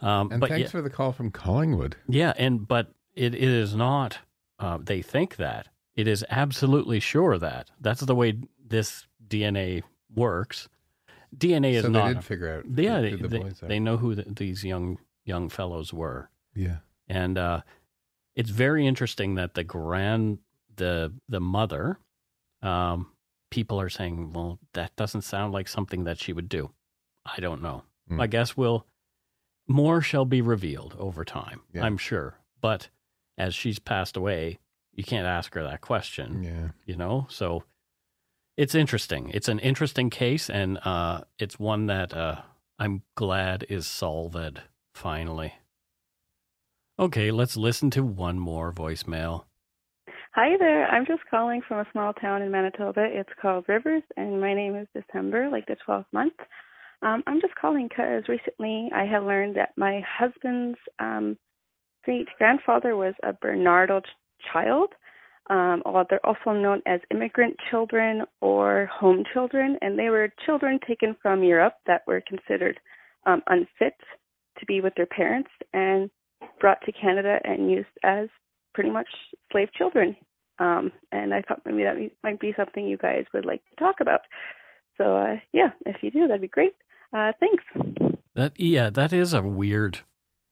But, um, And but thanks yeah, for the call from Collingwood. yeah, and but it, it is not. Uh, they think that it is absolutely sure that that's the way this DNA works. DNA is so not. they did figure out yeah, who they, the they, they know who the, these young young fellows were, yeah. and uh, it's very interesting that the grand the the mother, um, people are saying, well, that doesn't sound like something that she would do. I don't know. Hmm. I guess we'll more shall be revealed over time. Yeah. I'm sure, but as she's passed away, you can't ask her that question Yeah. you know so it's interesting it's an interesting case and uh it's one that uh i'm glad is solved finally okay let's listen to one more voicemail Hi there. I'm just calling from a small town in Manitoba. It's called Rivers, and my name is December, like the 12th month. Um, I'm just calling because recently I have learned that my husband's um, great grandfather was a Barnardo ch- child. Um, they're also known as immigrant children or home children, and they were children taken from Europe that were considered um, unfit to be with their parents and brought to Canada and used as pretty much slave children. Um, and I thought maybe that might be something you guys would like to talk about. So uh, yeah, if you do, that'd be great. Uh, thanks. that yeah that is a weird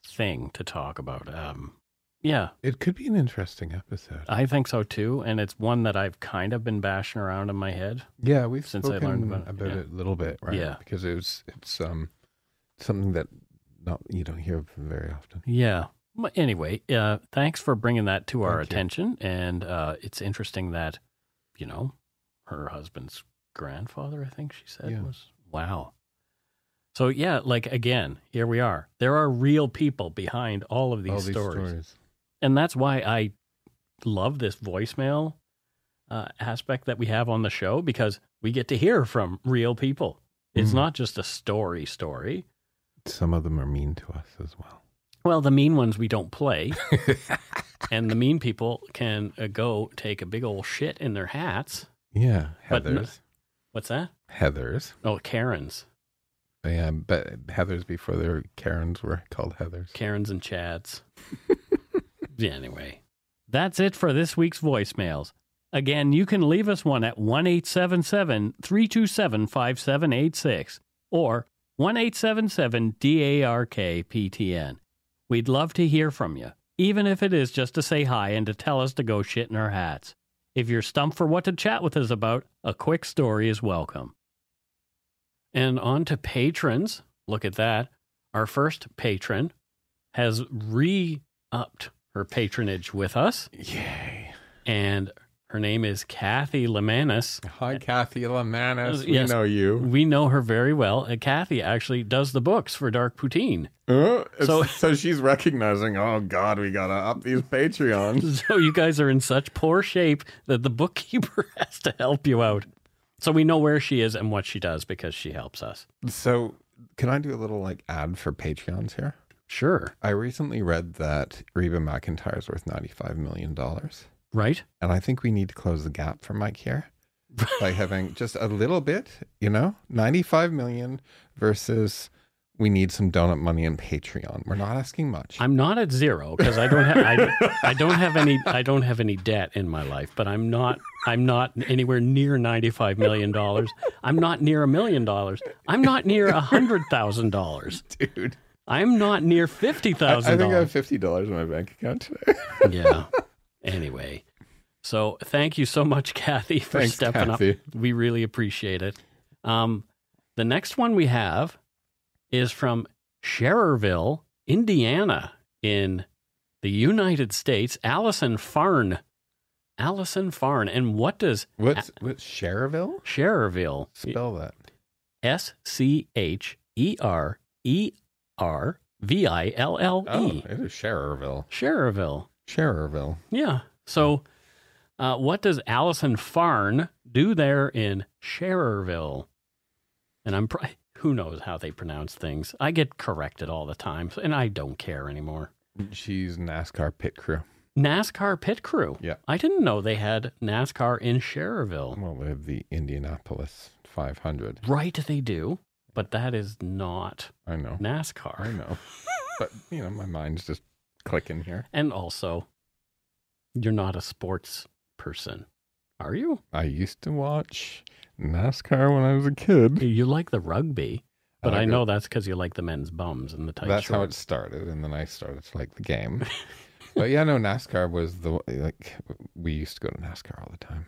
thing to talk about um yeah It could be an interesting episode. i think so too and it's one that i've kind of been bashing around in my head yeah, we've since I learned about it, yeah. it a little bit, right? Yeah. Because it was it's um something that not you don't hear very often. Yeah. But anyway, uh, thanks for bringing that to our Thank you. attention. And uh, it's interesting that, you know, her husband's grandfather, I think she said Yeah. was. Wow. So, yeah, like again, here we are. There are real people behind all of these, All these stories. stories. And that's why I love this voicemail uh, aspect that we have on the show because we get to hear from real people. It's Mhm. not just a story story. Some of them are mean to us as well. Well, the mean ones we don't play. [laughs] and the mean people can uh, go take a big old shit in their hats. Yeah, But n- Heather's. What's that? Heather's. Oh, Karens. Yeah, but Heather's before their Karens were called Heather's. Karens and Chads. [laughs] anyway, that's it for this week's voicemails. Again, you can leave us one at 1 327 5786 or 1 877 DARK PTN. We'd love to hear from you, even if it is just to say hi and to tell us to go shit in our hats. If you're stumped for what to chat with us about, a quick story is welcome. And on to patrons. Look at that. Our first patron has re upped her patronage with us. Yay. And her name is Kathy Lemanis. Hi, Kathy Lamanis. We Yes. know you. We know her very well. And Kathy actually does the books for Dark Poutine. Uh, So- so, she's recognizing, oh, God, we got to up these Patreons. [laughs] So you guys are in such poor shape that the bookkeeper [laughs] has to help you out. So we know where she is and what she does because she helps us. so, can I do a little like ad for Patreons here? Sure. I recently read that Reba McEntire is worth $95 million. Right? And I think we need to close the gap for Mike here by having [laughs] just a little bit, you know, 95 million versus we need some donut money in Patreon. We're not asking much. I'm not at zero because I don't have I, I don't have any I don't have any debt in my life, but I'm not I'm not anywhere near ninety five million dollars. I'm not near a million dollars. I'm not near a hundred thousand dollars. [laughs] Dude, I'm not near fifty I, I think I have $50 in my bank account today. [laughs] Yeah. Anyway. So thank you so much, Kathy, for Thanks, stepping Kathy. up. We really appreciate it. Um, the next one we have is from Schererville, Indiana, in the United States. Allison Farn Allison Farn. And what does What's what's? Cherville Spell that. S C H E R E R V I L L Oh, E. it is Cherville. Cherville. Cherville. Yeah. So, uh, what does Allison Farn do there in Cherville? And I'm pr- who knows how they pronounce things. I get corrected all the time, and I don't care anymore. She's NASCAR pit crew. NASCAR pit crew. Yeah. I didn't know they had NASCAR in Cherville. Well, they have the Indianapolis 500. Right, they do, but that is not I know. NASCAR. I know. but, you know, my mind's just clicking here. And also, you're not a sports person, are you? I used to watch NASCAR when I was a kid. You like the rugby, but I, like know it. that's because you like the men's bums and the tight That's how it started, and then I started to like the game. [laughs] but yeah, no, NASCAR was the like we used to go to NASCAR all the time.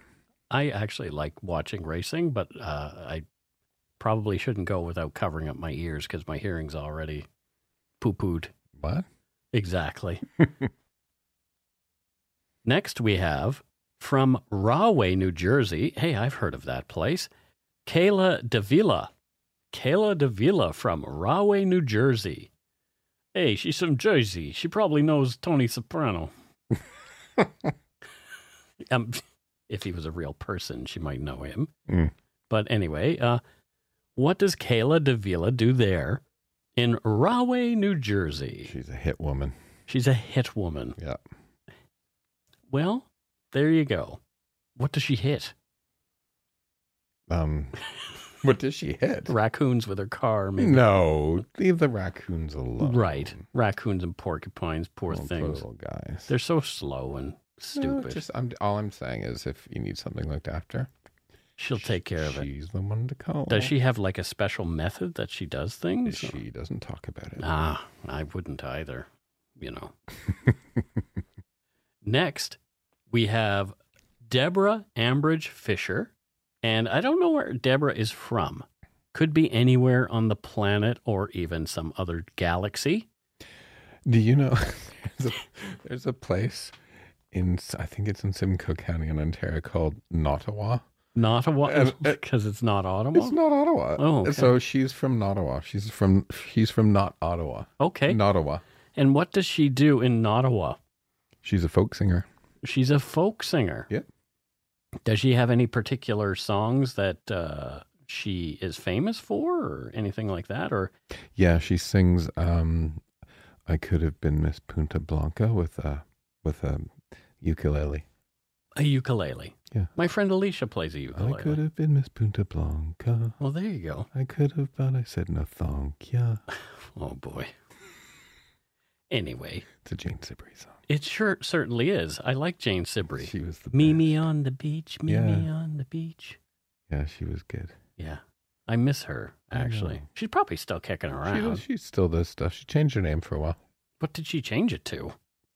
I actually like watching racing, but uh, I probably shouldn't go without covering up my ears because my hearing's already poo pooed. What? Exactly. [laughs] Next, we have from Rahway, New Jersey. Hey, I've heard of that place. Kayla Davila. Kayla Davila from Rahway, New Jersey. Hey, she's from Jersey. She probably knows Tony Soprano. [laughs] um, if he was a real person, she might know him. Mm. But anyway, uh, what does Kayla Davila do there in Rahway, New Jersey? She's a hit woman. She's a hit woman. Yeah. Well, there you go. What does she hit? Um, [laughs] what does she hit? Raccoons with her car, maybe. No, leave the raccoons alone. Right. Raccoons and porcupines, poor poor things. little guys. They're so slow and No, stupid. just I'm all I'm saying is if you need something looked after, She'll take care of it. she's the one to call. Does she have like a special method that she does things? She doesn't talk about it. Ah, I wouldn't either, you know. [laughs] Next, we have Deborah Ambridge Fisher. And I don't know where Deborah is from. Could be anywhere on the planet or even some other galaxy. Do you know [laughs] there's a, there's a place in I think it's in Simcoe County in Ontario called Nottawa. Nottawa, And- [laughs] because it's not Ottawa. It's not Ottawa. Oh, okay. so she's from Nottawa. She's from she's from not Ottawa. Okay. Nottawa. And what does she do in Nottawa? She's a folk singer. She's a folk singer. Yep. Does she have any particular songs that uh, she is famous for or anything like that? Or Yeah, she sings um I could have been Miss Punta Blanca with a with a ukulele. a ukulele? Yeah. My friend Alicia plays a ukulele. I could have been Miss Punta Blanca. Well, there you go. I could have, but I said no thank ya. [laughs] Oh, boy. Anyway, It's a Jane Siberry song. it sure certainly is. I like Jane Siberry. She was the Mimi best. on the beach, Mimi Yeah. on the beach. Yeah, she was good. Yeah. I miss her, actually. She's probably still kicking She, around. does, she still does stuff. She changed her name for a while. What did she change it to?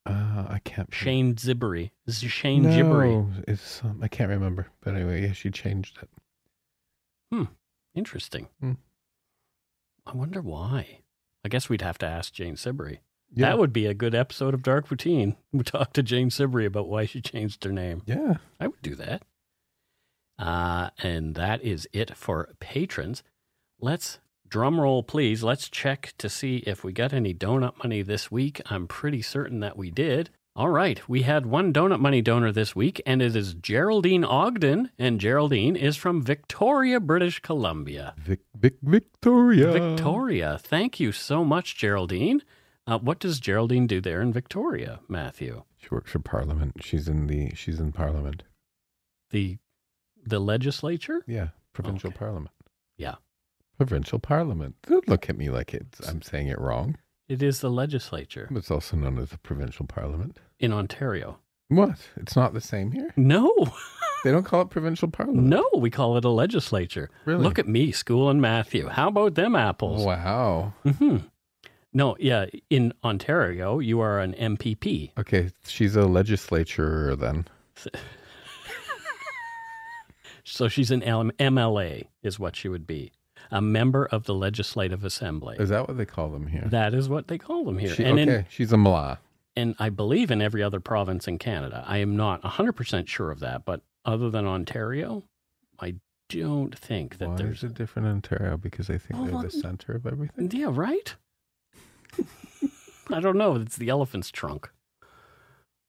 Uh, I can't. Shane Zibbery. Z- Shane no, Gibbery. It's um, I can't remember. But anyway, yeah, she changed it. Hmm. Interesting. Hmm. I wonder why. I guess we'd have to ask Jane Siberry. Yeah. That would be a good episode of Dark Routine. [laughs] We talk to Jane Siberry about why she changed her name. Yeah. I would do that. Uh, and that is it for patrons. Let's drum roll, please. Let's check to see if we got any donut money this week. I'm pretty certain that we did. All right, we had one donut money donor this week, and it is Geraldine Ogden. And Geraldine is from Victoria, British Columbia. Vic, Vic, Victoria. Victoria. Thank you so much, Geraldine. Uh, what does Geraldine do there in Victoria, Matthew? She works for Parliament. She's in the. She's in Parliament. The the legislature? Yeah, provincial Okay. Parliament. Yeah. Provincial Parliament. Don't look at me like it's. I'm saying it wrong. It is the legislature It's also known as the provincial Parliament. in Ontario. What? It's not the same here. No, They don't call it provincial Parliament. no, we call it a legislature. Really? Look at me, school and Matthew. How about them apples? Wow. hmm No, yeah, in Ontario, you are an MPP. Okay, she's a legislature then. [laughs] So she's an L- MLA, is what she would be. A member of the Legislative Assembly. Is that what they call them here? That is what they call them here. She, and okay, in, she's a mla. and I believe in every other province in Canada. I am not 100% sure of that, but other than Ontario, I don't think that Why there's. it different Ontario? Because they think Well, they're the center of everything. Yeah, right? I don't know. It's the elephant's trunk.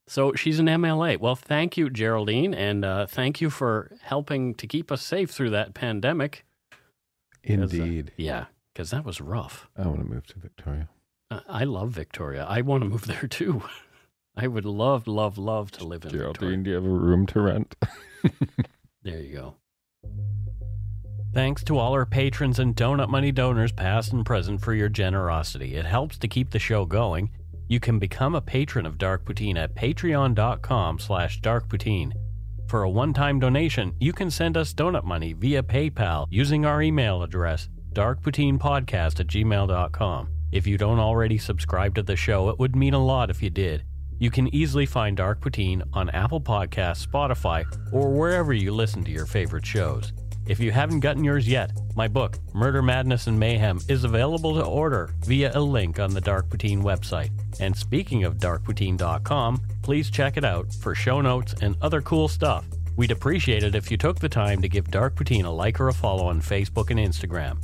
So she's an MLA. Well, thank you, Geraldine, and uh, thank you for helping to keep us safe through that pandemic. Uh, Indeed. yeah, because that was rough. I want to move to Victoria. I I love Victoria. I want to move [laughs] there too. I would love, love, love to live in Victoria. Do you have a room to rent? [laughs] There you go. Thanks to all our patrons and Donut Money donors, past and present, for your generosity. It helps to keep the show going. You can become a patron of Dark Poutine at patreon.com slash darkpoutine. For a one-time donation, you can send us donut money via PayPal using our email address, darkpoutinepodcast at gmail.com. If you don't already subscribe to the show, it would mean a lot if you did. You can easily find Dark Poutine on Apple Podcasts, Spotify, or wherever you listen to your favorite shows. If you haven't gotten yours yet, my book, Murder, Madness, and Mayhem, is available to order via a link on the Dark Poutine website. And speaking of darkpoutine.com, please check it out for show notes and other cool stuff. We'd appreciate it if you took the time to give Dark Poutine a like or a follow on Facebook and Instagram.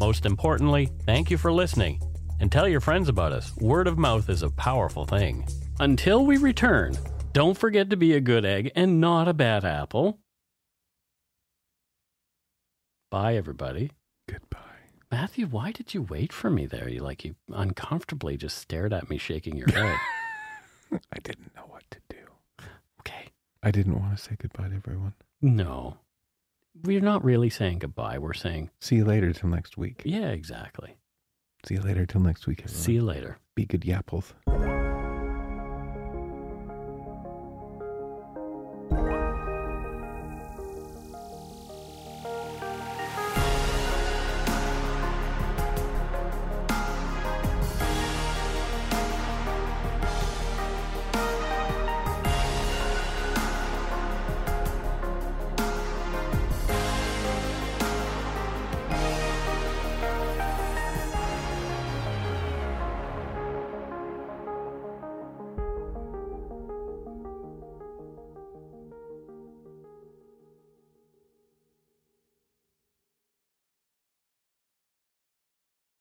Most importantly, thank you for listening. And tell your friends about us. Word of mouth is a powerful thing. Until we return, don't forget to be a good egg and not a bad apple. Bye, everybody. Goodbye. Matthew, why did you wait for me there? You like you uncomfortably just stared at me, shaking your head. [laughs] [laughs] I didn't know what to do. okay. I didn't want to say goodbye to everyone. No, we're not really saying goodbye. We're saying, See you later till next week. yeah, exactly. See you later till next week, everyone. See you later. Be good yapples.